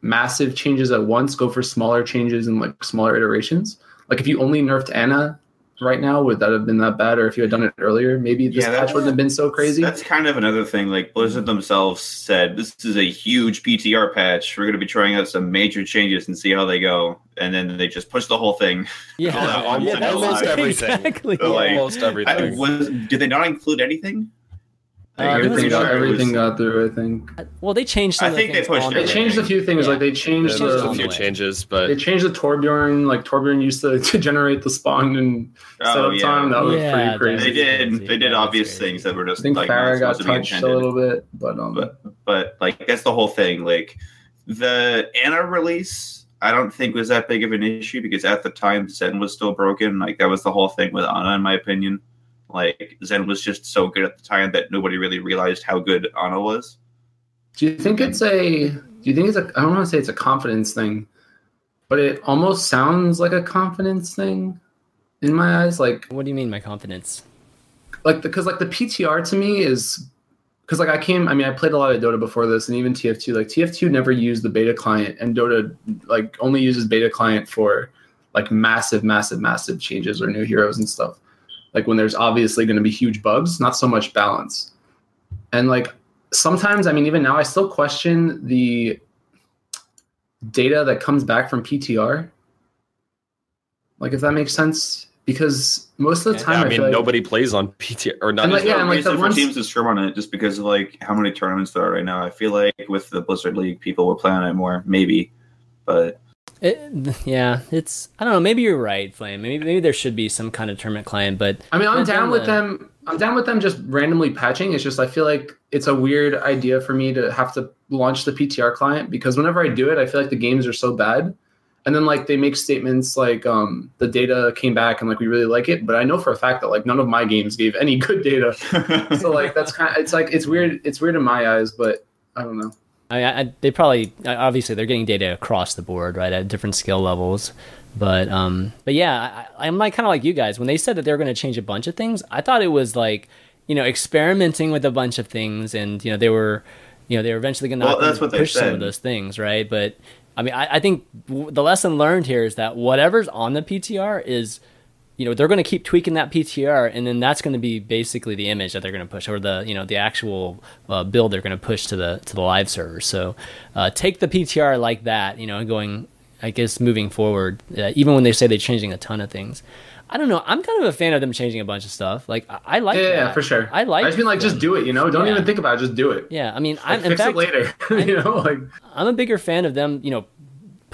massive changes at once. Go for smaller changes and like smaller iterations. Like if you only nerfed Ana right now, would that have been that bad? Or if you had done it earlier, maybe this Yeah, patch wouldn't have been so crazy. That's kind of another thing. Like Blizzard themselves said, this is a huge PTR patch. We're going to be trying out some major changes and see how they go. And then they just push the whole thing. *laughs* Yeah, all yeah, that almost everything. exactly. So, like, Almost I, everything. was did they not include anything? Uh, Like, there everything got was- everything got through. I think Well, they changed. Some I of the think they pushed it. they changed a few things. Yeah. Like they changed Changed the- a few way. changes, they changed the Torbjorn. Like Torbjorn used to, *laughs* to generate the spawn and setup Oh, yeah. time. That was pretty crazy. They did. crazy. They did obvious things that were just I think like not Pharah got supposed to be touched a little bit, but um, but but like that's the whole thing like the Ana release i don't think was that big of an issue because at the time zen was still broken like that was the whole thing with Ana in my opinion like zen was just so good at the time that nobody really realized how good Ana was do you think it's a? Do you think it's a? I don't want to say it's a confidence thing, but it almost sounds like a confidence thing in my eyes. Like What do you mean, my confidence? like because like the PTR to me is because like I came I mean I played a lot of Dota before this and even TF2 like TF2 never used the beta client and Dota like only uses beta client for like massive massive massive changes or new heroes and stuff like when there's obviously going to be huge bugs not so much balance and like sometimes I mean even now I still question the data that comes back from PTR like if that makes sense because most of the time yeah, I I, mean feel like, nobody plays on PTR or not. And, like, There's yeah, no and, like, the reason ones- teams to scrim on it just because of like how many tournaments there are right now i feel like with the blizzard league people will play on it more maybe but It, yeah, it's. I don't know. Maybe you're right, Flame. Maybe maybe there should be some kind of tournament client, but I mean, I'm But down with the- them. I'm down with them just randomly patching. It's just I feel like it's a weird idea for me to have to launch the PTR client because whenever I do it, I feel like the games are so bad. And then like they make statements like um, the data came back and like we really like it, but I know for a fact that like none of my games gave any good data. *laughs* So like that's kind of it's like it's weird. It's weird in my eyes, but I don't know. I, I, they probably obviously they're getting data across the board, right, at different skill levels. But um, but yeah, I, I'm like kind of like you guys when they said that they were going to change a bunch of things. I thought it was like you know experimenting with a bunch of things, and you know they were you know they were eventually going to Well, they push some of those things, right? But I mean, I, I think w- the lesson learned here is that whatever's on the PTR is you know they're going to keep tweaking that PTR, and then that's going to be basically the image that they're going to push, or the you know the actual uh, build they're going to push to the to the live server. So uh, take the PTR like that, you know, going, I guess, moving forward, uh, even when they say they're changing a ton of things. I don't know. I'm kind of a fan of them changing a bunch of stuff. Like I, I like Yeah, yeah, for sure. I like. I just mean like just do it. You know, don't Yeah. even think about it. Just do it. Yeah, I mean, Like, I'm in fix fact it later. *laughs* you know, like I'm a bigger fan of them, you know,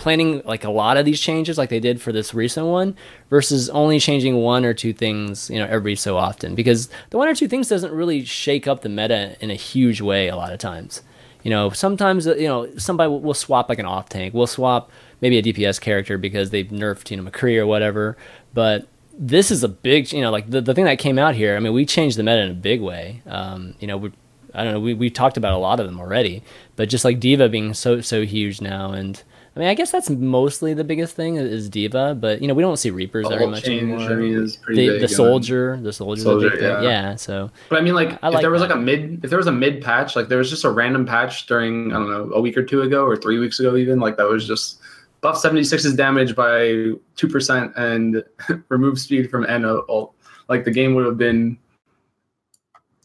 planning like a lot of these changes like they did for this recent one versus only changing one or two things, you know, every so often because the one or two things doesn't really shake up the meta in a huge way a lot of times. You know, sometimes you know somebody will, will swap like an off tank, we'll swap maybe a DPS character because they've nerfed you know McCree or whatever, but this is a big you know like the, the thing that came out here. I mean, we changed the meta in a big way. Um, you know, we I don't know. We we talked about a lot of them already, but just like D.Va being so so huge now, and I mean, I guess that's mostly the biggest thing is D.Va. But you know, we don't see Reapers very much anymore. I mean, is pretty the the soldier, the Soldier, big thing. yeah. Yeah. So But I mean, like, I if like there was that. like a mid, if there was a mid patch, like there was just a random patch during I don't know a week or two ago or three weeks ago, even like that was just buff 76's damage by two percent and *laughs* remove speed from N ult. Like the game would have been,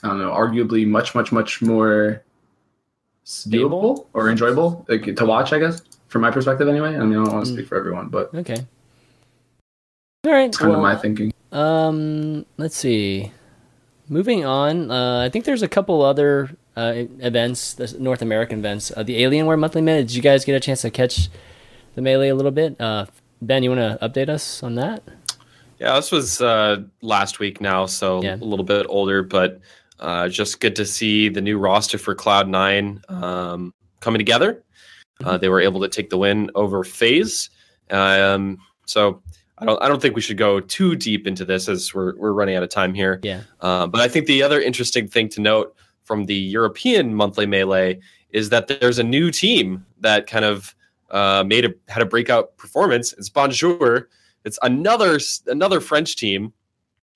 I don't know, arguably much, much, much more viewable or enjoyable like, to watch. I guess from my perspective, anyway. I mean, I don't want to Mm. speak for everyone, but okay. All right. it's kind well, of my thinking. Um, let's see. moving on, uh, I think there's a couple other uh, events, the North American events. Uh, the Alienware Monthly Melee. Did you guys get a chance to catch the melee a little bit? Uh, ben, you want to update us on that? Yeah, this was uh, last week now, so Yeah. a little bit older, but uh, just good to see the new roster for Cloud Nine um, coming together. Uh, they were able to take the win over FaZe. Um, so I don't, I don't think we should go too deep into this as we're we're running out of time here. Yeah. Uh, but I think the other interesting thing to note from the European monthly melee is that there's a new team that kind of uh, made a had a breakout performance. It's Bonjour. It's another another French team.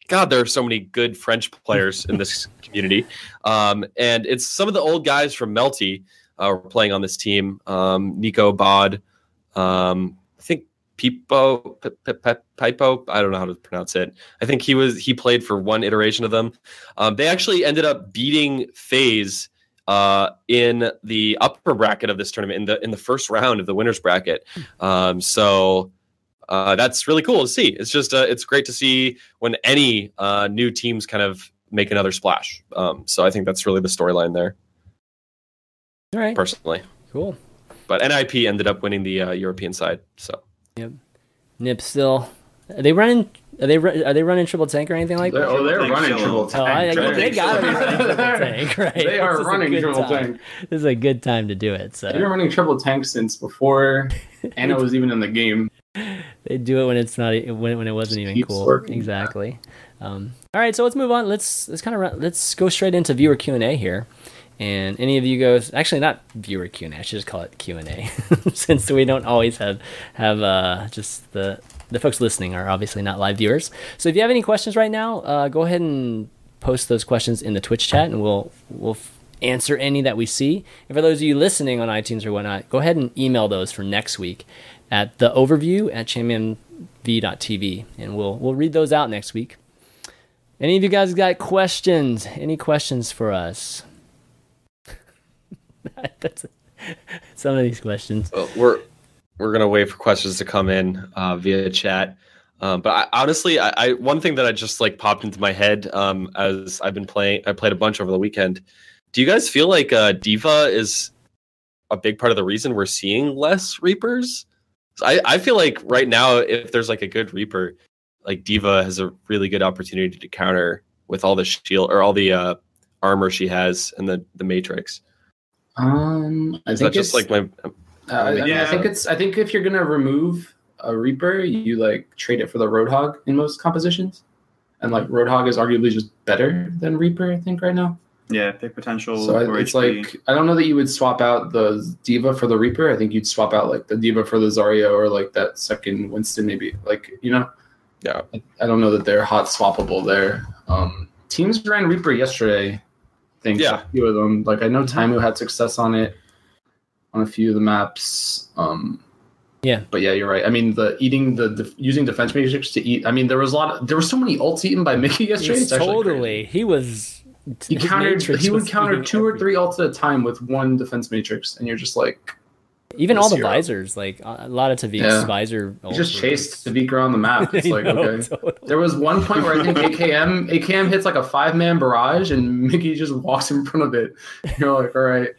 God, there are so many good French players in this *laughs* community, um, and it's some of the old guys from Melty uh, were playing on this team. Um, Nico Bod, um, I think Pipo, Pipo. I don't know how to pronounce it. I think he was he played for one iteration of them. Um, they actually ended up beating FaZe uh, in the upper bracket of this tournament in the in the first round of the winners bracket. Um, so uh, that's really cool to see. It's just uh, it's great to see when any uh, new teams kind of make another splash. Um, so I think that's really the storyline there, All right. personally. Cool. But NIP ended up winning the uh, European side. So Yep. Nip still. Are they running? Are they ru- are they running triple tank or anything like They're, that? oh, they're Tank running solo. triple Oh, I, tank. They gotta be running triple They're- *laughs* tank, right? They are is running triple time. tank. This is a good time to do it. So They've been running triple tank since before *laughs* Ana was even in the game. They do it when it's not e- when when it wasn't even cool. working. Exactly. Um, all right, so let's move on. Let's let's kind of let's go straight into viewer Q and A here. And any of you goes actually not viewer Q and A. I should just call it Q and A, *laughs* since we don't always have have uh, just the the folks listening are obviously not live viewers. So if you have any questions right now, uh, go ahead and post those questions in the Twitch chat, and we'll we'll answer any that we see. And for those of you listening on iTunes or whatnot, go ahead and email those for next week at the overview at chanmanv.tv, and we'll we'll read those out next week. Any of you guys got questions? Any questions for us? *laughs* That's some of these questions. uh, we're we're gonna wait for questions to come in uh, via chat. Um, but I, honestly, I, I one thing that I just like popped into my head um, as I've been playing. I played a bunch over the weekend. Do you guys feel like uh, D.Va is a big part of the reason we're seeing less Reapers? I, I feel like right now, if there's like a good Reaper, like D.Va has a really good opportunity to counter with all the shield or all the uh, armor she has and the the Matrix. Um, I Is think that just like my uh, I, mean, I think it's. I think if you're gonna remove a Reaper, you like trade it for the Roadhog in most compositions, and like Roadhog is arguably just better than Reaper. I think right now. Yeah, big potential. So I, it's HP. like I don't know that you would swap out the D.Va for the Reaper. I think you'd swap out like the D.Va for the Zarya or like that second Winston maybe. Like you know, yeah. I, I don't know that they're hot swappable there. Um, teams ran Reaper yesterday. I think Yeah. a few of them. Like I know Taimou had success on it on a few of the maps. Um, Yeah. but yeah, you're right. I mean, the eating the, the using defense matrix to eat. I mean, there was a lot. Of, there were so many ults eaten by *laughs* Mickie yesterday. It's totally. He was. He countered. He would counter eating two or three ults at a time with one defense matrix, and you're just like, Even all the Zero. visors, like a lot of Tavik's Yeah. visor. you just chased Tavik around the map. *laughs* It's like know, okay. totally. There was one point where I think AKM AKM hits like a five man barrage, and *laughs* Mickie just walks in front of it. You're like, all right.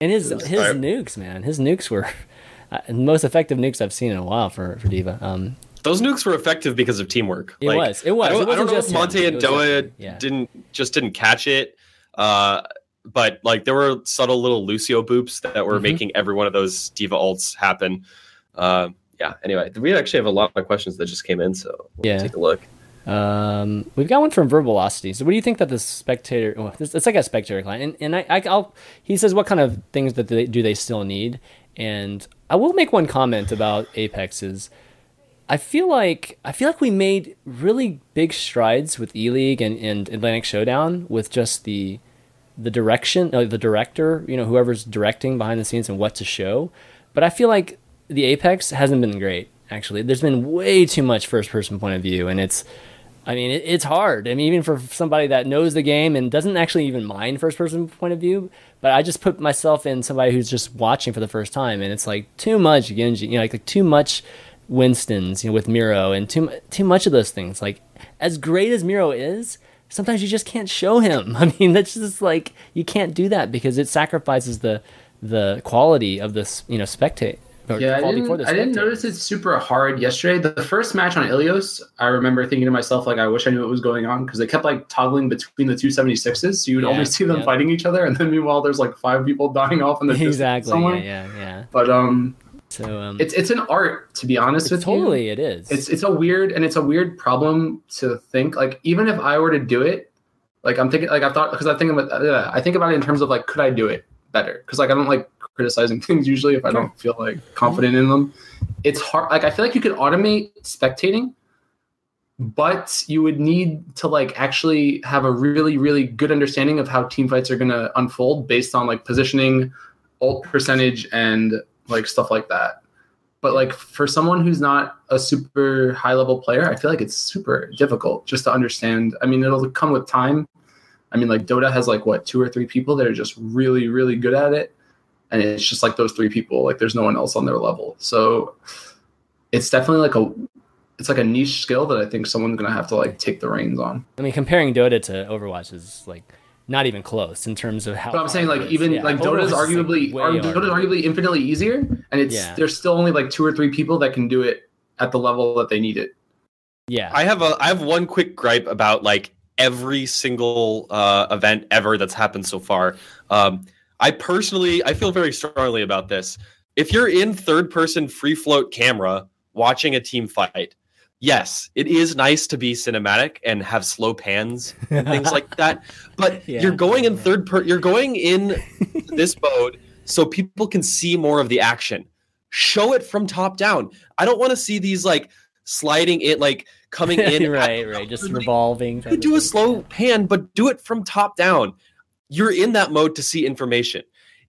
And his was- his I- nukes, man, his nukes were *laughs* uh, the most effective nukes I've seen in a while for for D.Va. Um, Those nukes were effective because of teamwork. it was, it was. I don't, it I wasn't don't know just if. Monte It and was Doa everyone. Yeah. didn't just didn't catch it, uh, but like there were subtle little Lucio boops that were Mhm. making every one of those D.Va ults happen. Uh, yeah. Anyway, we actually have a lot of questions that just came in, so we'll Yeah. take a look. Um, we've got one from Verbalocity. So, what do you think that the spectator? Well, it's, it's like a spectator client, and, and I, I, I'll. He says, what kind of things that they do they still need? And I will make one comment about Apex's. I feel like I feel like we made really big strides with E League and, and Atlantic Showdown with just the the direction, uh, the director, you know, whoever's directing behind the scenes and what to show. But I feel like the Apex hasn't been great. Actually, there's been way too much first person point of view, and it's I mean, it, it's hard. I mean, even for somebody that knows the game and doesn't actually even mind first person point of view, but I just put myself in somebody who's just watching for the first time, and it's like too much Genji, you know, like, like too much Winston's, you know, with Miro, and too too much of those things. Like as great as Miro is, sometimes you just can't show him. *laughs* I mean, that's just like you can't do that because it sacrifices the the quality of this, you know, spectate. Yeah, I didn't, I didn't notice it's super hard yesterday. The, first match on Ilios, I remember thinking to myself, like, I wish I knew what was going on because they kept like toggling between the two 76s. So you would Yeah, only see them yeah. fighting each other. And then meanwhile, there's like five people dying off in the *laughs* exactly. Yeah, yeah, yeah. But um, So um, it's it's an art to be honest with you. totally it is. It's it's a weird and it's a weird problem to think like even if I were to do it, like I'm thinking like I thought because I think about uh, I think about it in terms of like could I do it better because like I don't like criticizing *laughs* things usually if I don't feel like confident in them. It's hard like I feel like you could automate spectating, but you would need to like actually have a really really good understanding of how team fights are going to unfold based on like positioning, ult percentage, and like stuff like that. But like for someone who's not a super high level player i feel like it's super difficult just to understand. I mean it'll come with time. I mean like dota has like what two or three people that are just really really good at it and it's just like those three people like there's no one else on their level. So it's definitely like a it's like a niche skill that i think someone's gonna have to like take the reins on. I mean, comparing Dota to Overwatch is like not even close in terms of how. but i'm saying like it is. even Yeah, like Overwatch dota's is, like, arguably way ar- harder. dota's arguably infinitely easier and it's Yeah. there's still only like two or three people that can do it at the level that they need it Yeah, I have a I have one quick gripe about like every single uh, event ever that's happened so far. Um, I personally I feel very strongly about this. If you're in third person free float camera watching a team fight, yes, it is nice to be cinematic and have slow pans and things like *laughs* that. But Yeah. you're going in third per you're going in *laughs* this mode so people can see more of the action. Show it from top down. I don't want to see these like sliding it like coming in *laughs* right, right, just revolving. you could do a slow pan, but do it from top down. You're in that mode to see information.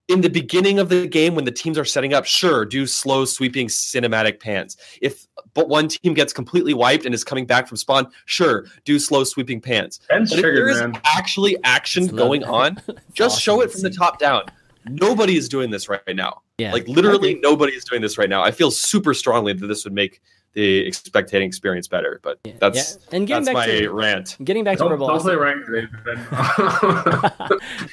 In the beginning of the game, when the teams are setting up, sure, do slow sweeping cinematic pans. If but one team gets completely wiped and is coming back from spawn, sure, do slow sweeping pans. ben's But if there triggered is man actually action It's going not- on, *laughs* just awesome show it from the top down. Nobody is doing this right now. Yeah, Like literally nobody is doing this right now. I feel super strongly that this would make the spectating experience better, but yeah, that's yeah. and getting that's back my to rant. getting back to don't, don't play Verbosity. ranked Ben.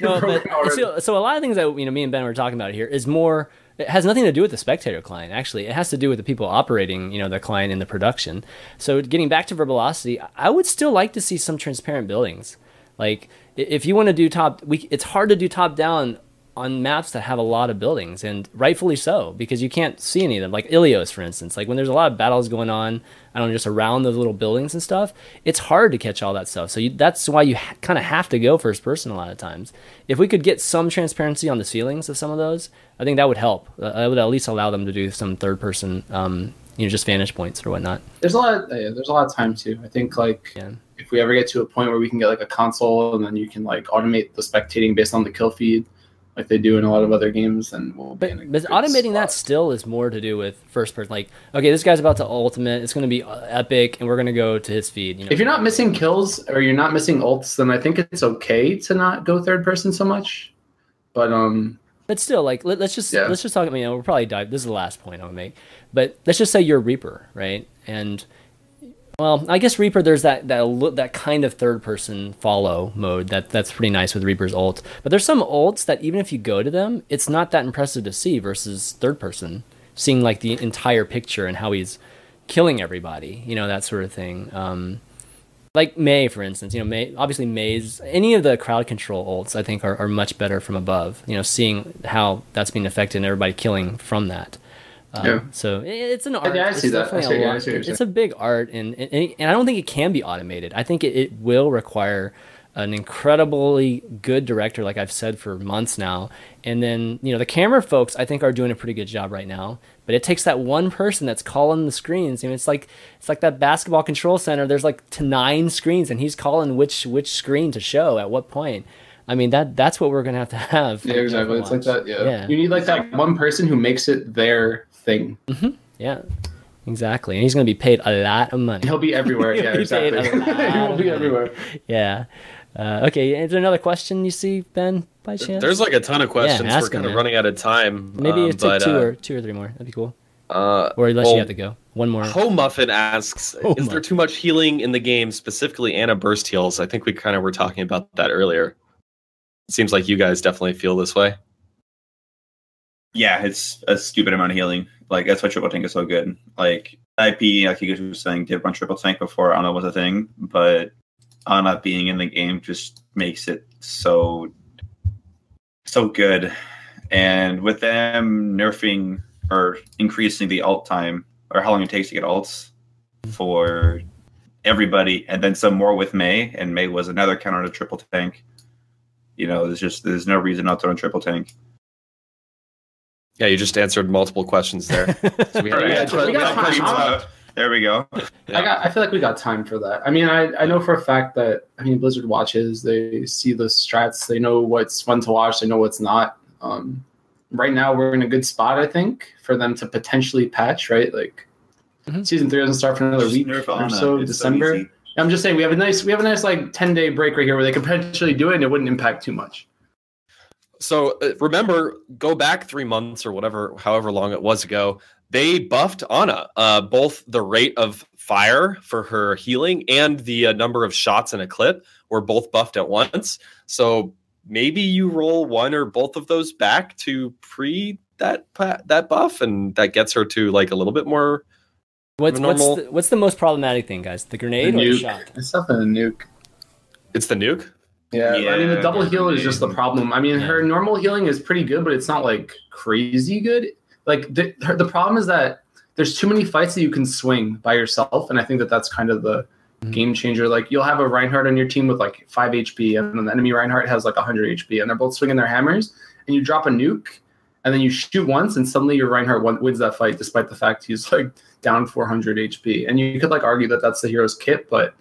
no, but so, so a lot of things that you know me and Ben were talking about here is more. It has nothing to do with the spectator client. Actually, it has to do with the people operating, you know, the client in the production. So, getting back to Verbolocity, I would still like to see some transparent buildings. Like, if you want to do top, we, it's hard to do top down on maps that have a lot of buildings, and rightfully so, because you can't see any of them. Like Ilios, for instance, like when there's a lot of battles going on, I don't know, just around those little buildings and stuff, it's hard to catch all that stuff. So you, that's why you ha- kind of have to go first person a lot of times. If we could get some transparency on the ceilings of some of those, I think that would help. Uh, I would at least allow them to do some third person, um, you know, just vantage points or whatnot. there's a lot of, yeah, there's a lot of time too i think like Yeah. if we ever get to a point where we can get like a console and then you can like automate the spectating based on the kill feed like they do in a lot of other games and we'll be But, but automating that still is more to do with first person. Like, okay, this guy's about to ultimate. It's going to be uh, epic, and we're going to go to his feed. You know, if you're not missing kills or you're not missing ults then i think it's okay to not go third person so much but um But still, like let, us just Yeah. let's just talk. You know, we'll probably dive. This is the last point I'll make. But let's just say you're Reaper, right? And well, I guess Reaper. There's that that that kind of third person follow mode that that's pretty nice with Reaper's ult. But there's some ults that even if you go to them, it's not that impressive to see versus third person, seeing like the entire picture and how he's killing everybody. You know that sort of thing. Um, like Mei, for instance, you know, Mei obviously Mei's any of the crowd control ults I think are, are much better from above. You know, seeing how that's being affected and everybody killing from that. Um, Yeah. So it's an art. yeah, I It's see that. I see- a yeah, I see what you're It's a big art, and, and and I don't think it can be automated. I think it, it will require an incredibly good director, like I've said for months now. And then you know the camera folks, I think, are doing a pretty good job right now. But it takes that one person that's calling the screens. I mean, it's like it's like that basketball control center. There's like to nine screens, and he's calling which which screen to show at what point. I mean that that's what we're gonna have to *laughs* have. yeah exactly it's like that yeah. Yeah. you need like that one person who makes it their thing Yeah, exactly. And he's gonna be paid a lot of money. he'll be everywhere *laughs* He'll yeah be exactly *laughs* he'll be money. everywhere Yeah. Uh, okay. Is there another question you see, Ben, by chance? There's like a ton of questions. ask We're kind them, of running out of time. maybe um, it's like but, two uh, or two or three more. That'd be cool. Uh, Or unless well, you have to go. One more. Ho Muffin asks, Ho "Is there too much healing in the game, specifically Ana burst heals?" I think we kind of were talking about that earlier. It seems like you guys definitely feel this way. Yeah, it's a stupid amount of healing. Like that's why triple tank is so good. Like IP, like you guys were saying, did run triple tank before Ana was a thing, but Ana being in the game just makes it so so good. And with them nerfing or increasing the alt time or how long it takes to get alts for everybody, and then some more with Mei, and Mei was another counter to triple tank. You know, there's just there's no reason not to run triple tank. Yeah, you just answered multiple questions there. *laughs* So we All right, had- we got time. There we go. Yeah. I got. I feel like we got time for that. I mean, I, I know for a fact that I mean Blizzard watches. They see the strats. They know what's fun to watch. They know what's not. Um, right now, we're in a good spot. I think for them to potentially patch. Right, like Mhm. season three doesn't start for another Just week nerf or so. It's December. easy. I'm just saying we have a nice we have a nice like ten day break right here where they could potentially do it and it wouldn't impact too much. So uh, remember, go back three months or whatever, however long it was ago. They buffed Ana, uh, both the rate of fire for her healing and the uh, number of shots in a clip were both buffed at once. So maybe you roll one or both of those back to pre that that buff, and that gets her to like a little bit more. What's normal- what's the, what's the most problematic thing, guys? The grenade The or the shot? It's definitely a nuke. It's the nuke. Yeah, I mean the Yeah, double heal is just the problem. I mean Yeah. her normal healing is pretty good, but it's not like crazy good. Like the her, the problem is that there's too many fights that you can swing by yourself, and I think that that's kind of the Mhm. game changer. Like you'll have a Reinhardt on your team with like five HP, and then the enemy Reinhardt has like 100 HP, and they're both swinging their hammers, and you drop a nuke, and then you shoot once, and suddenly your Reinhardt won- wins that fight, despite the fact he's like down 400 HP. And you could like argue that that's the hero's kit, but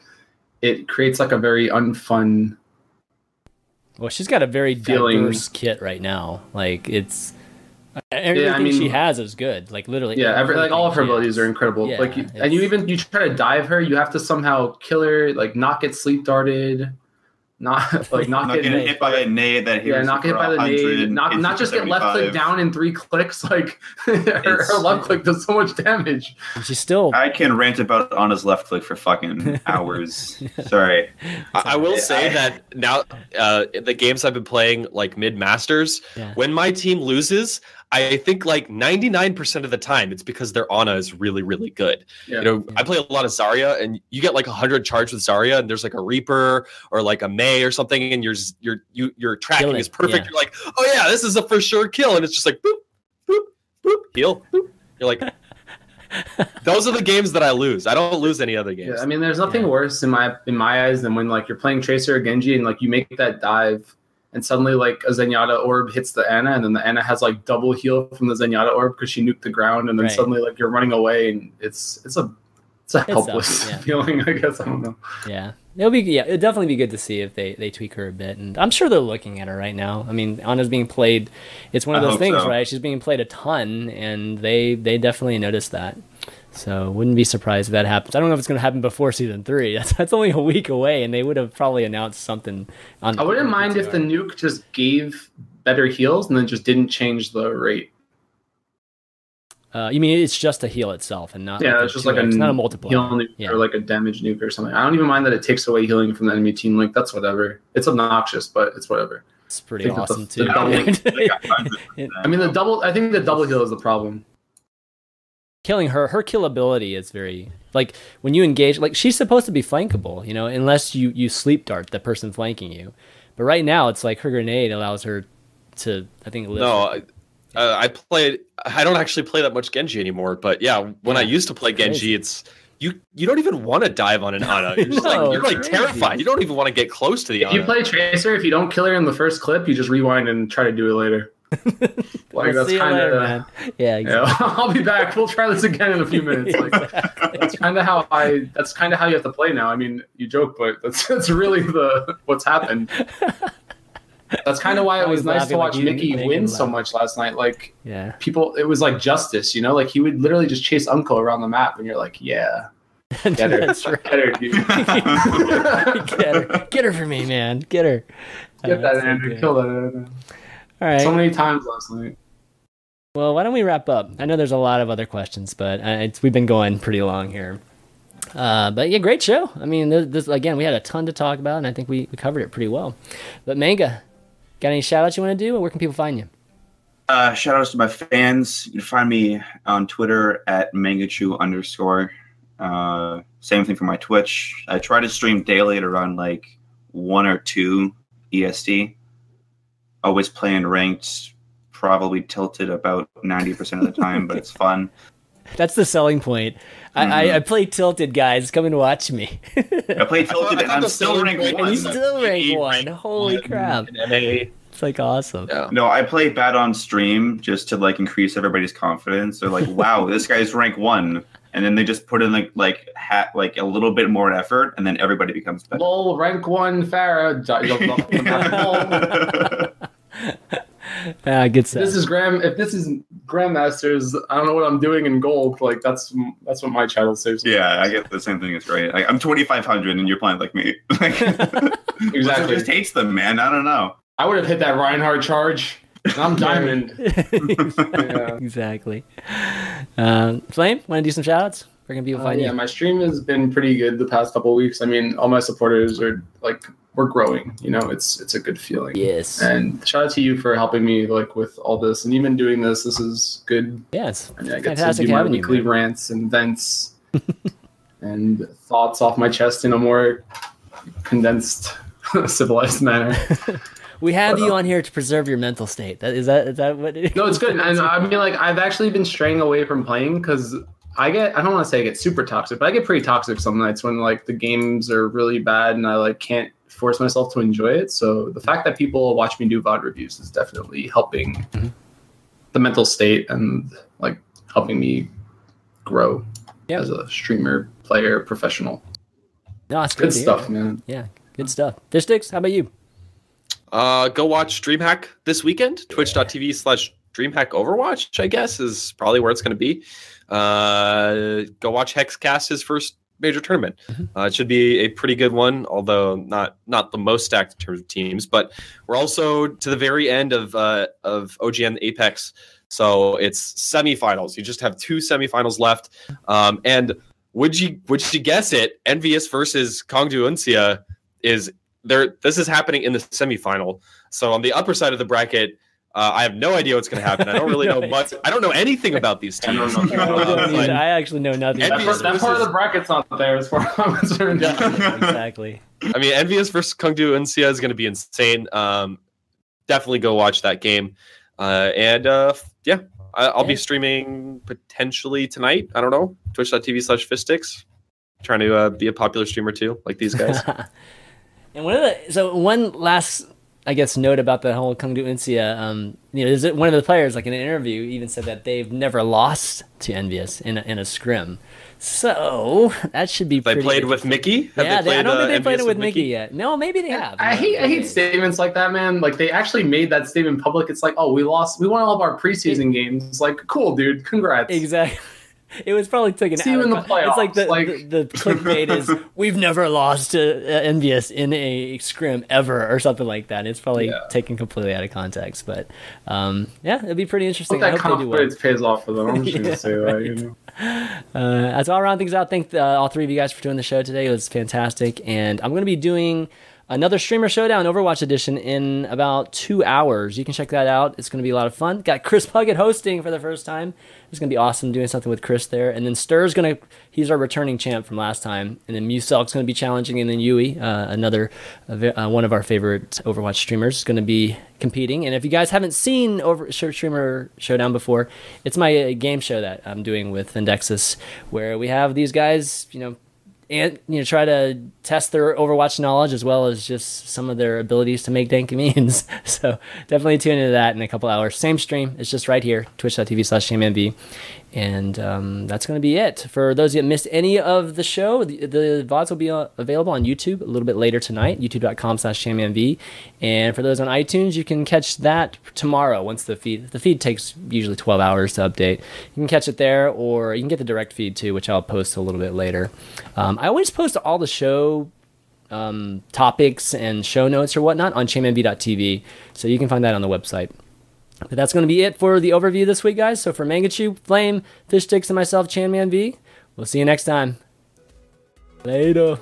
it creates like a very unfun Well, she's got a very Feeling- diverse kit right now. Like it's everything Yeah, I mean- she has is good. Like literally, Yeah, every, like all of her abilities are incredible. Yeah, like, you, and you even you try to dive her, you have to somehow kill her, like not get sleep darted, not *laughs* like not, Not get getting hit by a nade that yeah, hits not get hit by the 100, nade, not not just get left click down in three clicks. *laughs* Like her, her left click does so much damage. And she's still. I can rant about Ana's left click for fucking *laughs* hours. Sorry. I, I will say I- that now, uh, the games I've been playing, like mid masters, Yeah. when my team loses, I think like 99% of the time it's because their Ana is really, really good. Yeah. You know, Yeah. I play a lot of Zarya, and you get like 100 charge with Zarya, and there's like a Reaper or like a Mei or something, and your your you, your tracking Killing, is perfect. yeah. You're like, oh yeah, this is a for sure kill, and it's just like boop, boop, boop, heal. Boop. You're like, *laughs* those are the games that I lose. I don't lose any other games. Yeah, I mean, there's nothing Yeah. worse in my in my eyes than when like you're playing Tracer or Genji and like you make that dive and suddenly like a Zenyatta orb hits the Ana and then the Ana has like double heal from the Zenyatta orb because she nuked the ground and then Right. suddenly like you're running away and it's it's a it's a It helpless sucks, *laughs* yeah. feeling. I guess I don't know. Yeah, it'll be yeah, it'll definitely be good to see if they they tweak her a bit, and I'm sure they're looking at her right now. I mean, Ana's being played. It's one of I those things, so. right? She's being played a ton, and they they definitely noticed that. So wouldn't be surprised if that happens. I don't know if it's going to happen before season three. *laughs* That's that's only a week away, and they would have probably announced something. on I wouldn't mind if the nuke just gave better heals and then just didn't change the rate. Uh, you mean it's just a heal itself, and not Yeah, like it's just like a 2x, not a multiple. heal nuke Yeah. or like a damage nuke or something. I don't even mind that it takes away healing from the enemy team. Like that's whatever. It's obnoxious, but it's whatever. It's pretty I think that the- awesome the too. double- *laughs* I mean, the double. I think the double heal is the problem. Killing her her killability is very like when you engage like she's supposed to be flankable you know unless you you sleep dart the person flanking you but right now it's like her grenade allows her to i think live No, I, uh, I played. I don't actually play that much Genji anymore. But yeah, when I used to play Genji, Crazy. it's you. You don't even want to dive on an *laughs* Ana. You're just No, like you're like crazy. terrified. You don't even want to get close to the If you play Tracer, if you don't kill her in the first clip, you just rewind and try to do it later. *laughs* like We'll that's see you kind later, of. man. yeah, Yeah. *laughs* I'll be back. We'll try this again in a few minutes. Like, *laughs* that's kind of how I. That's kind of how you have to play now. I mean, you joke, but that's that's really the what's happened. That's kind of why it was was nice to watch you Mickie win so laugh. much last night. Like yeah people, it was like justice, you know. Like he would literally just chase Uncle around the map, and you're like, yeah, get her, That's right. get her, dude. get her get her for me man get her Get Uh, that that's so kill that Andrew. All right So many times last night. Well, why don't we wrap up? I know there's a lot of other questions, but uh, it's, we've been going pretty long here. Uh, but yeah, great show. I mean, this, this, again, we had a ton to talk about, and I think we, we covered it pretty well. But Manga, got any shout outs you want to do, or where can people find you? Uh, shout outs to my fans. You can find me on Twitter at mangachu underscore. Uh, same thing for my Twitch. I try to stream daily at around like one or two EST. Always playing ranked, probably tilted about 90% of the time, but it's fun. *laughs* That's the selling point. Mm-hmm. I, I, I, play tilted, guys. Come and watch me. I play *laughs* tilted, and I'm still ranked one. And he's still rank one. Holy crap! It's like awesome. Yeah. No, I play bad on stream just to like increase everybody's confidence. They're like, "Wow, *laughs* this guy's rank one," and then they just put in like like hat like a little bit more effort, and then everybody becomes better. Lol, rank one *laughs* Pharah. ah, good stuff. This is Graham. If this is Grandmasters, I don't know what I'm doing in gold. Like that's that's what my channel says. Yeah, I get the same thing. It's right. Like, I'm 2,500, and you're playing like me. *laughs* *laughs* exactly. just hates them, man. I don't know. I would have hit that Reinhardt charge. I'm diamond. yeah. Exactly. Um, Flame, want to do some shoutouts? Where can people uh, find yeah, you? Yeah, my stream has been pretty good the past couple weeks. I mean, all my supporters are like we're growing. You know, it's it's a good feeling. Yes. And shout out to you for helping me like with all this and even doing this. This is good. Yes. I mean, I get to do my weekly you, rants and vents *laughs* and thoughts off my chest in a more condensed, *laughs* civilized manner. *laughs* we have you uh, on here to preserve your mental state. That is that is that what? It no, it's good. And I mean, like I've actually been straying away from playing because I get I don't want to say I get super toxic, but I get pretty toxic some nights when like the games are really bad and I like can't force myself to enjoy it. So the fact that people watch me do VOD reviews is definitely helping mm-hmm. the mental state and like helping me grow yep. as a streamer, player, professional. No, that's good, good stuff, man. Yeah, good stuff. Fishstix, how about you? Uh, go watch DreamHack this weekend. Yeah. Twitch.tv slash DreamHack Overwatch, I guess, is probably where it's going to be. Uh, go watch Hexcast, his first major tournament. Mm-hmm. Uh, it should be a pretty good one, although not not the most stacked in terms of teams. But we're also to the very end of uh, of OGN Apex, so it's semifinals. You just have two semifinals left, um, and would you would you guess it? EnVyUs versus KongDoo Uncia is there. This is happening in the semifinal. So on the upper side of the bracket, uh, I have no idea what's going to happen. I don't really know *laughs* much. I don't know anything about these teams. I, *laughs* I actually know nothing. That, part, that part of the bracket's not there as far as I'm concerned. *laughs* exactly. I mean, EnVyUs versus KongDoo Uncia is going to be insane. Um, definitely go watch that game. Uh, and uh, yeah, I, will yeah. be streaming potentially tonight. I don't know. Twitch.tv slash Fishstix. Trying to uh, be a popular streamer too, like these guys. and one of the so one last I guess note about the whole KongDoo Uncia, um, you know, is one of the players, like in an interview, even said that they've never lost to EnVyUs in a, in a scrim. So that should be. They played with Mickie. Have yeah, they played, I don't think they uh, played it with Mickie? Mickie yet. No, maybe they have. I hate I hate statements like that, man. Like they actually made that statement public. It's like, oh, we lost. We won all of our preseason games. It's like, cool, dude. Congrats. Exactly. It was probably taken. See you in the playoffs. It's like the, like... the, the *laughs* clickbait is we've never lost to uh, EnVyUs in a scrim ever or something like that. It's probably yeah. taken completely out of context, but um, yeah, it'd be pretty interesting. I hope that confidence well. pays off for them. I'm just *laughs* yeah, gonna say that. Right. You know? Uh, as all round things out, thank uh, all three of you guys for doing the show today. It was fantastic, and I'm going to be doing another streamer showdown overwatch edition in about two hours. You can check that out. It's going to be a lot of fun. Got chris puckett hosting for the first time. It's going to be awesome doing something with chris there. And then stir's going to he's our returning champ from last time. And then muselk's going to be challenging and then yui uh, another uh, one of our favorite overwatch streamers is going to be competing. And if you guys haven't seen over streamer showdown before it's my uh, game show that i'm doing with indexus where we have these guys you know and you know try to test their Overwatch knowledge as well as just some of their abilities to make dank memes. *laughs* so definitely tune into that in a couple hours. Same stream. It's just right here, twitch.tv slash. And um, that's going to be it. For those that missed any of the show, the, the VODs will be uh, available on YouTube a little bit later tonight, youtube.com slash chanmanv. And for those on iTunes, you can catch that tomorrow once the feed, the feed takes usually 12 hours to update. You can catch it there or you can get the direct feed too, which I'll post a little bit later. Um, I always post all the show um, topics and show notes or whatnot on chanmanv.tv. So you can find that on the website. But that's going to be it for the overview this week, guys. So for Mangachu, Flame, Fishstix, and myself, ChanManV, we'll see you next time. Later.